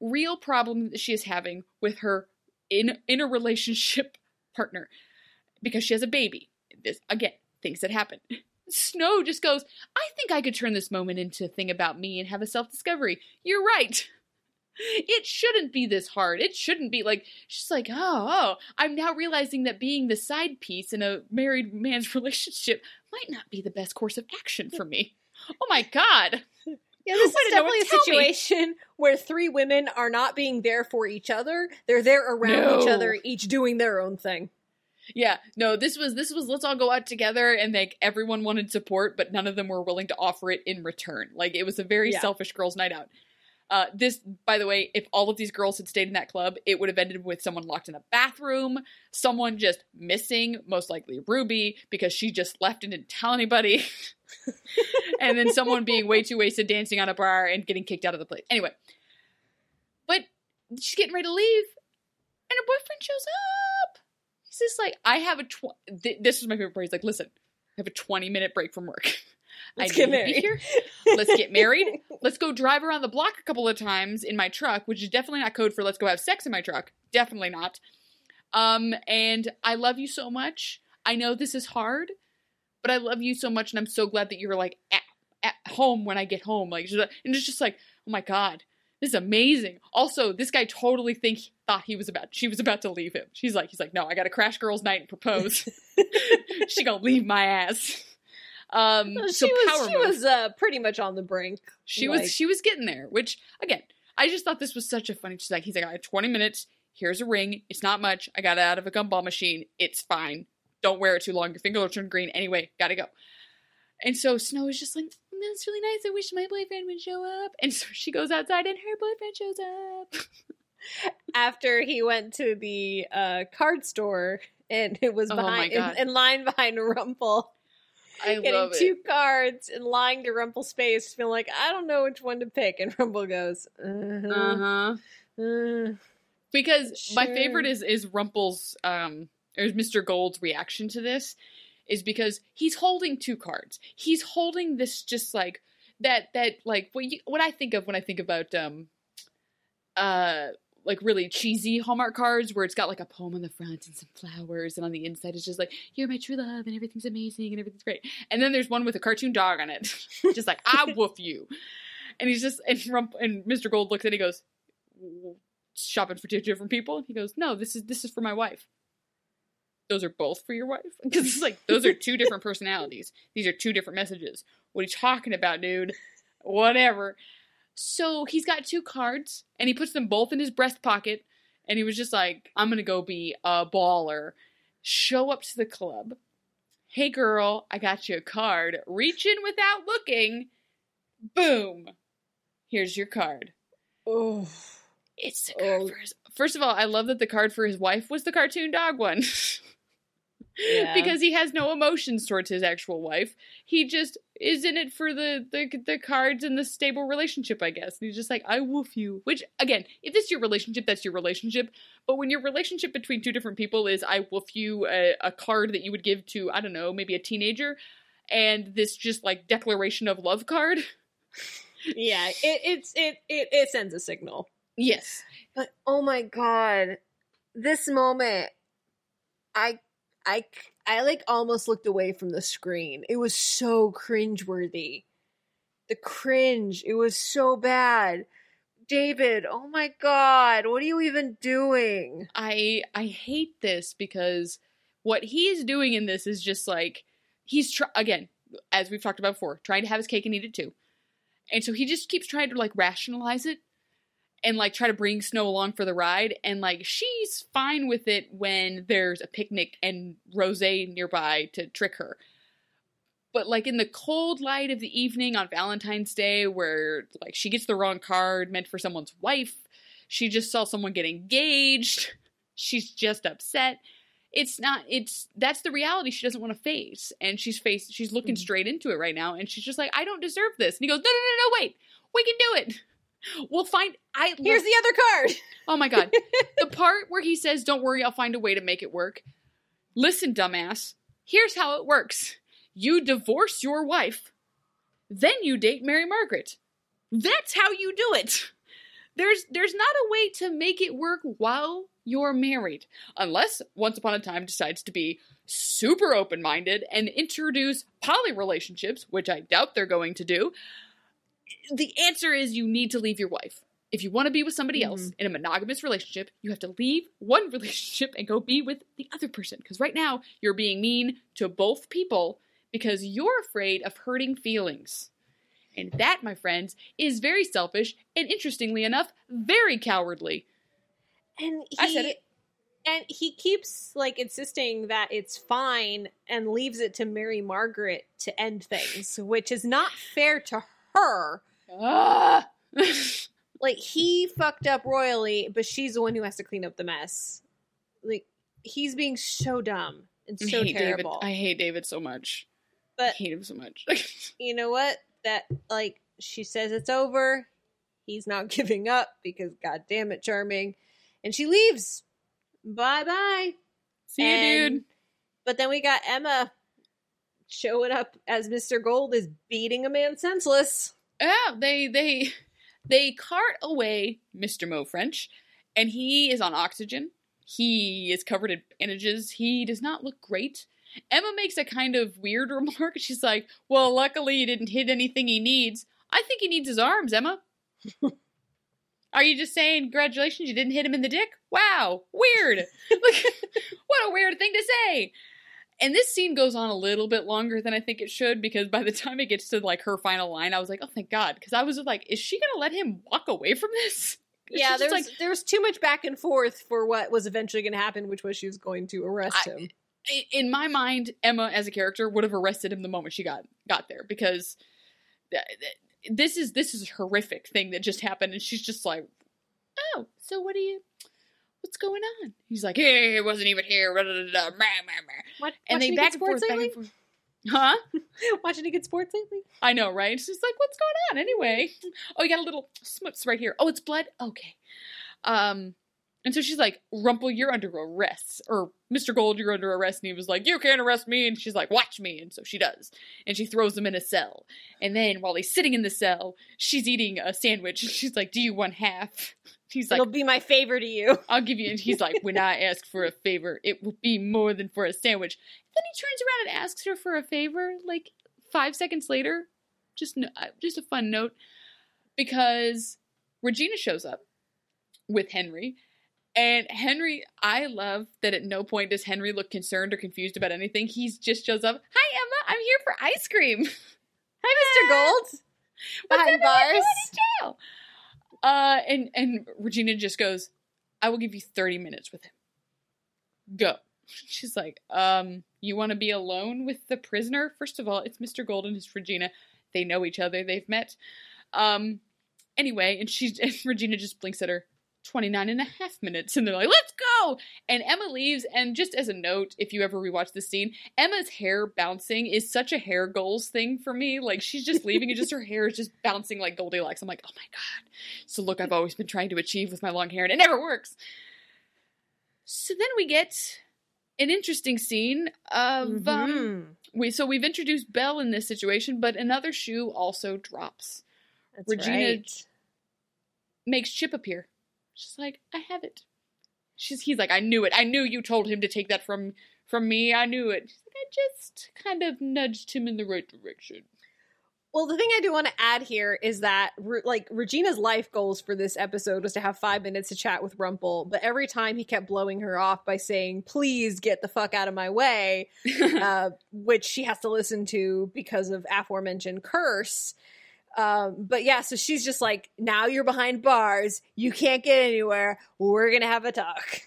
real problem that she is having with her in in a relationship partner because she has a baby. This again, things that happen. Snow just goes, I think I could turn this moment into a thing about me and have a self discovery. You're right. It shouldn't be this hard. It shouldn't be like she's like, oh, oh, I'm now realizing that being the side piece in a married man's relationship might not be the best course of action for me. Oh my god. Yeah, this is definitely a tell me. situation where three women are not being there for each other. They're there around each other, each doing their own thing. Yeah, no, this was this was let's all go out together and like everyone wanted support, but none of them were willing to offer it in return. Like it was a very Yeah. selfish girls' night out. Uh, this, by the way, if all of these girls had stayed in that club, it would have ended with someone locked in a bathroom, someone just missing, most likely Ruby, because she just left and didn't tell anybody, and then someone being way too wasted dancing on a bar and getting kicked out of the place. Anyway, but she's getting ready to leave, and her boyfriend shows up. He's just like, I have a tw- th- this was my favorite part. He's like, listen, I have a 20 minute break from work. Let's I get married." here. Let's get married. Let's go drive around the block a couple of times in my truck, which is definitely not code for let's go have sex in my truck. Definitely not. Um, and I love you so much. I know this is hard, but I love you so much, and I'm so glad that you're like at, at home when I get home. Like, and it's just like, oh my god, this is amazing. Also, this guy totally think thought he was about she was about to leave him. She's like, he's like, no, I got to crash girls' night and propose. she gonna leave my ass. Um, She so was power she was uh, pretty much on the brink. She Like- was she was getting there, which again, I just thought this was such a funny. She's like, he's like, I have 20 minutes. Here's a ring. It's not much. I got it out of a gumball machine. It's fine. Don't wear it too long. Your finger will turn green anyway. Gotta go. And so Snow is just like, that's really nice. I wish my boyfriend would show up. And so she goes outside, and her boyfriend shows up. after he went to the uh, card store and it was Oh behind in, in line behind Rumple. I getting two it. cards and lying to Rumple's face, feeling like I don't know which one to pick, and Rumple goes, uh-huh, Uh huh. uh, Because my favorite is is Rumple's um or is Mr. Gold's reaction to this is because he's holding two cards. He's holding this just like that that like what you, what I think of when I think about um uh like really cheesy Hallmark cards where it's got like a poem on the front and some flowers and on the inside it's just like you're my true love and everything's amazing and everything's great. And then there's one with a cartoon dog on it. just like I woof you. And he's just and Rump and Mr. Gold looks and he goes shopping for two different people and he goes no this is this is for my wife those are both for your wife because it's like those are two different personalities these are two different messages what are you talking about dude whatever so he's got two cards and he puts them both in his breast pocket and he was just like i'm gonna go be a baller show up to the club hey girl i got you a card reach in without looking boom here's your card oh, it's the card Oh. for his. First of all, I love that the card for his wife was the cartoon dog one. Yeah. because he has no emotions towards his actual wife. He just is in it for the, the the cards and the stable relationship, I guess. And he's just like, I woof you. Which again, if this is your relationship, that's your relationship. But when your relationship between two different people is I woof you a, a card that you would give to, I don't know, maybe a teenager, and this just like declaration of love card. yeah, it, it's it, it it sends a signal. Yes. But oh my god, this moment, I, I, I like almost looked away from the screen. It was so cringeworthy. The cringe, it was so bad. David, oh my god, what are you even doing? I I hate this because what he is doing in this is just like he's try- again, as we've talked about before, trying to have his cake and eat it too. And so he just keeps trying to like rationalize it and like try to bring Snow along for the ride and like she's fine with it when there's a picnic and Rosé nearby to trick her. But like in the cold light of the evening on Valentine's Day where like she gets the wrong card meant for someone's wife, she just saw someone get engaged. She's just upset. It's not it's that's the reality she doesn't want to face. And she's face she's looking mm-hmm. straight into it right now and she's just like, I don't deserve this. And he goes, No no no no wait. We can do it. We'll find I Here's the other card. Oh my god. the part where he says, Don't worry, I'll find a way to make it work. Listen, dumbass. Here's how it works you divorce your wife, then you date Mary Margaret. That's how you do it. There's there's not a way to make it work while you're married, unless Once Upon a Time decides to be super open minded and introduce poly relationships, which I doubt they're going to do. The answer is you need to leave your wife. If you want to be with somebody mm-hmm. else in a monogamous relationship, you have to leave one relationship and go be with the other person. Because right now, you're being mean to both people because you're afraid of hurting feelings. And that, my friends, is very selfish and interestingly enough, very cowardly. And he I said it. and he keeps like insisting that it's fine and leaves it to Mary Margaret to end things, which is not fair to her. Like he fucked up royally, but she's the one who has to clean up the mess. Like he's being so dumb and I so hate terrible. David. I hate David so much. I but hate him so much. you know what? That like she says it's over. He's not giving up because god damn it, charming. And she leaves. Bye bye. See you, And- dude. But then we got Emma showing up as Mr. Gold is beating a man senseless. Yeah, they they they cart away Mr. Moe French, and he is on oxygen. He is covered in bandages. He does not look great. Emma makes a kind of weird remark. She's like, "Well, luckily you didn't hit anything he needs. I think he needs his arms, Emma." Are you just saying congratulations you didn't hit him in the dick? Wow, weird. like, what a weird thing to say. And this scene goes on a little bit longer than I think it should because by the time it gets to like her final line, I was like, oh thank God, because I was like, is she gonna let him walk away from this? Yeah, there's like there's too much back and forth for what was eventually going to happen, which was she was going to arrest him. i- in my mind, Emma as a character would have arrested him the moment she got got there because th- th- this is this is a horrific thing that just happened, and she's just like, oh, so what do you What's going on? He's like, Hey, it wasn't even here. Blah, blah, blah, blah, blah, blah." What, And they watching back and forth, sports back and forth. Huh? Watching any good sports lately? I know, right? She's like, what's going on anyway? Oh, you got a little smuts right here. Oh, it's blood? Okay. Um, and so she's like, Rumple, you're under arrest. Or Mr. Gold, you're under arrest. And he was like, You can't arrest me. And she's like, Watch me. And so she does. And she throws him in a cell. And then while he's sitting in the cell, she's eating a sandwich. And she's like, Do you want half? He's like, It'll be my favor to you. I'll give you. And he's like, When I ask for a favor, it will be more than for a sandwich. Then he turns around and asks her for a favor, like five seconds later. Just, uh, just a fun note, because Regina shows up with Henry, and Henry. I love that at no point does Henry look concerned or confused about anything. He's just shows up. Hi Emma, I'm here for ice cream. Hi, Mr. Gold. Behind bars. Uh, and and Regina just goes, "I will give you thirty minutes with him. Go." She's like, "Um, you want to be alone with the prisoner? First of all, it's Mr. Golden, it's Regina. They know each other. They've met. Um, anyway." And she and Regina just blinks at her. 29 and a half minutes and they're like let's go! And emma leaves and just as a note if you ever rewatch this scene emma's hair bouncing is such a hair goals thing for me. Like she's just leaving and just her hair is just bouncing like goldilocks. I'm like oh my god. So look i've always been trying to achieve with my long hair and it never works. So then we get an interesting scene of um Mhm. we so we've introduced belle in this situation but another shoe also drops. That's Regina- right. makes chip appear she's like i have it. She's he's like i knew it. I knew you told him to take that from from me. I knew it. She's like i just kind of nudged him in the right direction. Well, the thing I do want to add here is that, like, Regina's life goals for this episode was to have five minutes to chat with Rumple, but every time he kept blowing her off by saying, please get the fuck out of my way, uh, which she has to listen to because of aforementioned curse. Um, but yeah, so she's just like, now you're behind bars. You can't get anywhere. We're going to have a talk.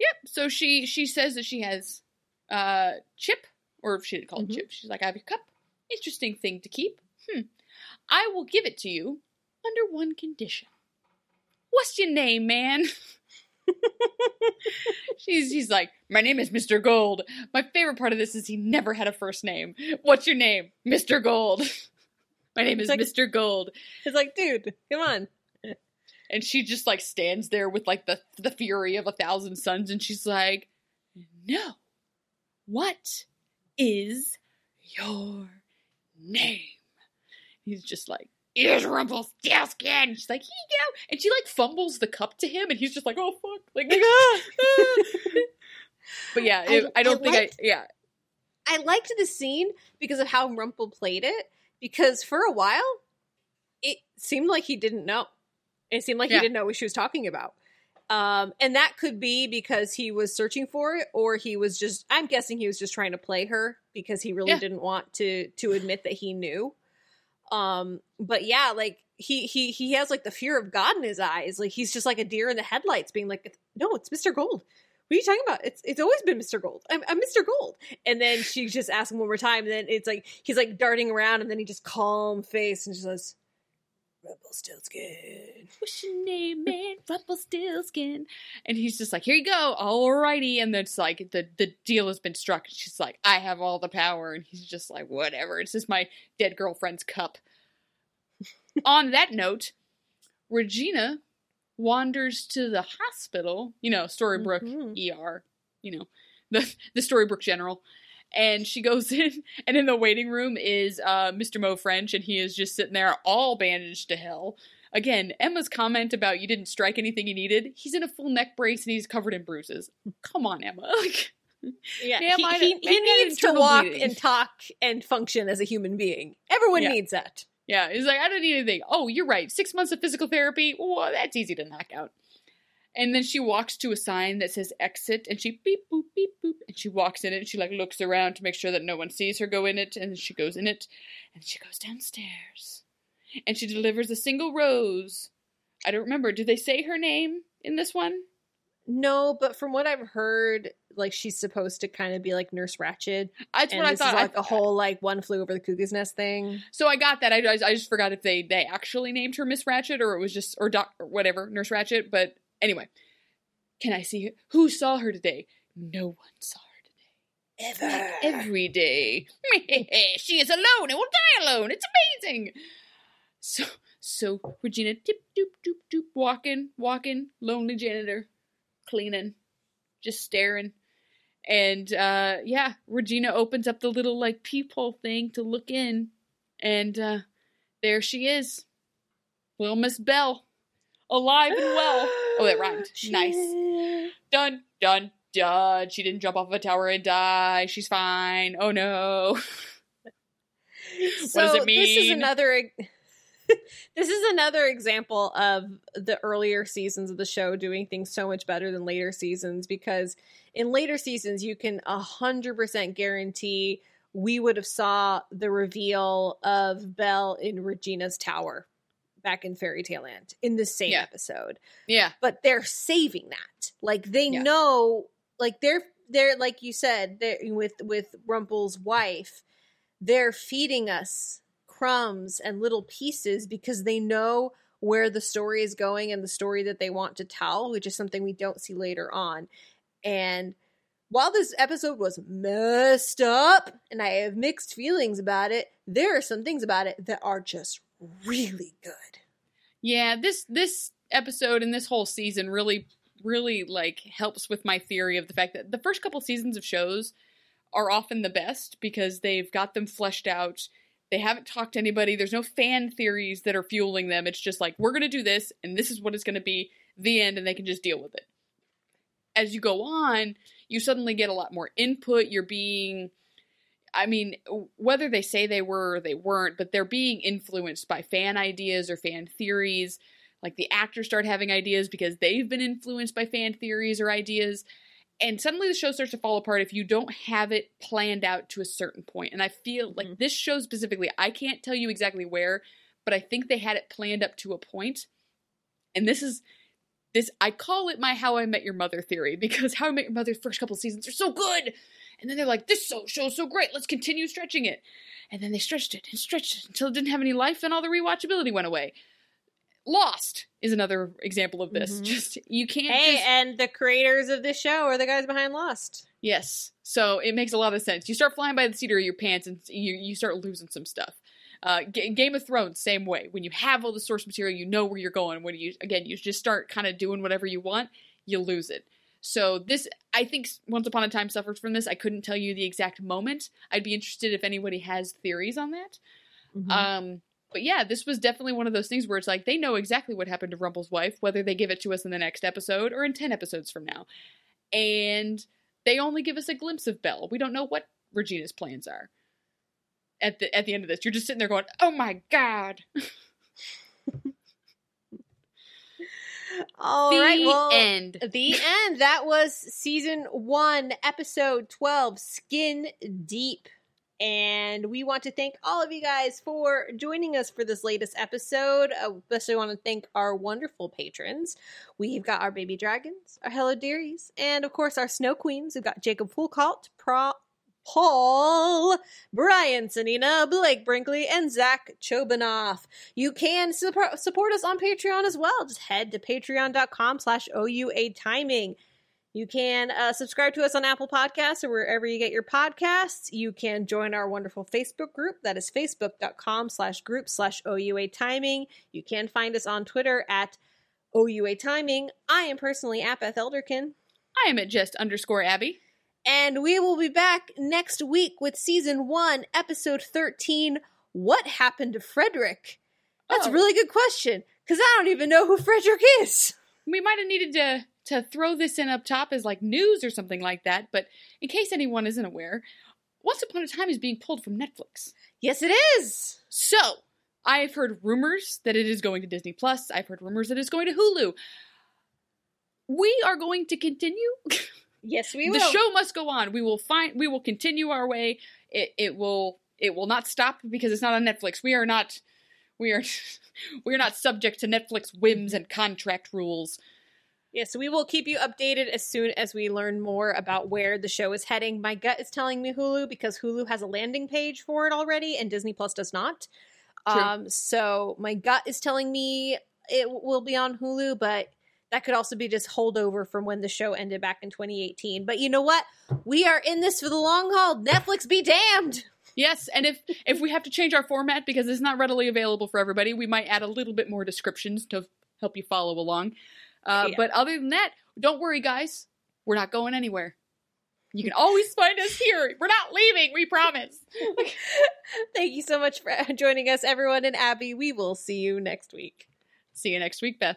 Yep. So she she says that she has uh chip, or she didn't call it Mhm. chip. She's like, I have your cup. Interesting thing to keep. Hmm. I will give it to you under one condition. What's your name, man? she's she's like, my name is Mr. Gold. My favorite part of this is he never had a first name. What's your name, Mr. Gold? my name is like- Mr. Gold. It's like, dude, come on. And she just like stands there with like the the fury of a thousand suns, and she's like, "No, what is your name?" He's just like, "Here's Rumpelstiltskin." She's like, "Here you go," and she like fumbles the cup to him, and he's just like, "Oh fuck!" Like, but yeah, it- I- I, don't I think liked- I yeah I liked the scene because of how Rumple played it. Because for a while, it seemed like he didn't know. It seemed like Yeah. he didn't know what she was talking about. Um, and that could be because he was searching for it, or he was just. I'm guessing he was just trying to play her because he really Yeah. didn't want to to admit that he knew. Um, but yeah, like he he he has like the fear of God in his eyes. Like he's just like a deer in the headlights, being like, "No, it's Mister Gold." What are you talking about? It's it's always been Mr. Gold. I'm, I'm Mr. Gold. And then she just asks him one more time, and then it's like he's like darting around, and then he just calm face and just says, Rumpelstiltskin. what's your name, man? Rumpelstiltskin. And he's just like, here you go, alrighty. And then it's like, the, the deal has been struck. And she's like, I have all the power. And he's just like, whatever. It's just my dead girlfriend's cup. On that note, Regina wanders to the hospital, you know, Storybrooke Mhm. ER, you know, the, the Storybrooke General. And she goes in, and in the waiting room is uh, Mr. Moe French, and he is just sitting there all bandaged to hell. Again, Emma's comment about you didn't strike anything you needed. He's in a full neck brace and he's covered in bruises. Come on, Emma. Like, Yeah, Yeah, he, he, he needs to walk bleeding. and talk and function as a human being. Everyone Yeah. needs that. Yeah, he's like, I don't need anything. Oh, you're right. Six months of physical therapy. Well, that's easy to knock out. And then she walks to a sign that says exit, and she beep boop beep boop, and she walks in it. And she like looks around to make sure that no one sees her go in it, and she goes in it, and she goes downstairs, and she delivers a single rose. I don't remember. Do they say her name in this one? No, but from what I've heard, like she's supposed to kind of be like Nurse Ratched, That's and what I this thought. is like I- a whole like one flew over the cuckoo's nest thing. So I got that. I, I, I just forgot if they they actually named her Miss Ratched or it was just or Doc or whatever Nurse Ratched. But anyway, Can I see her? Who saw her today? No one saw her today. Ever. Every day. she is alone and will die alone. It's amazing. So so Regina tip doop doop doop walking, walking, lonely janitor, cleaning, just staring. And uh yeah, Regina opens up the little like peephole thing to look in, and uh there she is. Little Miss Belle. Alive and well. Oh, that rhymed. Nice. Done. Done. Done. She didn't jump off a tower and die. She's fine. Oh no. So does it mean? this is another this is another example of the earlier seasons of the show doing things so much better than later seasons because in later seasons you can 100% guarantee we would have saw the reveal of Belle in Regina's tower back in Fairy Tale Land in the same Yeah. episode Yeah. but they're saving that. Like they Yeah. know, like they're they're like you said, they're with with Rumple's wife, they're feeding us crumbs and little pieces because they know where the story is going and the story that they want to tell, which is something we don't see later on. And while this episode was messed up and I have mixed feelings about it, there are some things about it that are just really good. Yeah, this this episode and this whole season really really like helps with my theory of the fact that the first couple seasons of shows are often the best because they've got them fleshed out. They haven't talked to anybody. There's no fan theories that are fueling them. It's just like we're going to do this and this is what it's going to be. The end and they can just deal with it. As you go on, you suddenly get a lot more input. You're being I mean, whether they say they were or they weren't, but they're being influenced by fan ideas or fan theories. Like the actors start having ideas because they've been influenced by fan theories or ideas. And suddenly the show starts to fall apart if you don't have it planned out to a certain point. And I feel like mm-hmm. this show specifically, I can't tell you exactly where, but I think they had it planned up to a point. And this is this I call it my How I Met Your Mother theory because How I Met Your Mother's first couple seasons are so good. And then they're like, this so show's so great, let's continue stretching it. And then they stretched it and stretched it until it didn't have any life and all the rewatchability went away. Lost is another example of this. Mhm. Just you can't Hey, just- and the creators of this show are the guys behind Lost. Yes. So it makes a lot of sense. You start flying by the seat of your pants and you, you start losing some stuff. Uh, Ga- Game of Thrones, same way. When you have all the source material, you know where you're going. When you, again, you just start kind of doing whatever you want, you lose it. So this, I think Once Upon a Time suffers from this. I couldn't tell you the exact moment. I'd be interested if anybody has theories on that. Um, but yeah, this was definitely one of those things where it's like they know exactly what happened to Rumple's wife, whether they give it to us in the next episode or in 10 episodes from now. And they only give us a glimpse of Belle. We don't know what Regina's plans are. At the at the end of this, you're just sitting there going, "Oh my god!" All the right, well, end. the end. That was season one, episode 12, Skin Deep. And we want to thank all of you guys for joining us for this latest episode. Especially want to thank our wonderful patrons. We've got our baby dragons, our hello dearies, and of course our snow queens. We've got Jacob Fulcalt, Pro- Paul, Brian Sanina, Blake Brinkley, and Zach Chobanoff. You can support, support us on Patreon as well. Just head to patreon.com slash OUA timing. You can uh, subscribe to us on Apple Podcasts or wherever you get your podcasts. You can join our wonderful Facebook group. That is facebook.com slash group slash OUA timing. You can find us on Twitter at OUA timing. I am personally at Beth Elderkin. I am at just underscore Abby. And we will be back next week with season one, episode 13 What Happened to Frederick? That's Oh. a really good question because I don't even know who Frederick is. We might have needed to to throw this in up top as like news or something like that, but in case anyone isn't aware, Once Upon a Time is being pulled from Netflix. Yes, it is. So, I've heard rumors that it is going to Disney Plus. I've heard rumors that it's going to Hulu. We are going to continue. Yes, we the show must go on. We will find. We will continue our way. It it will it will not stop because it's not on Netflix. We are not. We are. We are not subject to Netflix whims and contract rules. Yes, we will keep you updated as soon as we learn more about where the show is heading. My gut is telling me Hulu because Hulu has a landing page for it already and Disney Plus does not. True. Um, so my gut is telling me it will be on Hulu, but That could also be just holdover from when the show ended back in 2018. But you know what? We are in this for the long haul. Netflix be damned. Yes, and if if we have to change our format because it's not readily available for everybody, we might add a little bit more descriptions to help you follow along. Uh, Yeah. But other than that, don't worry, guys. We're not going anywhere. You can always find us here. We're not leaving. We promise. Thank you so much for joining us, everyone. And Abby, we will see you next week. See you next week, Beth.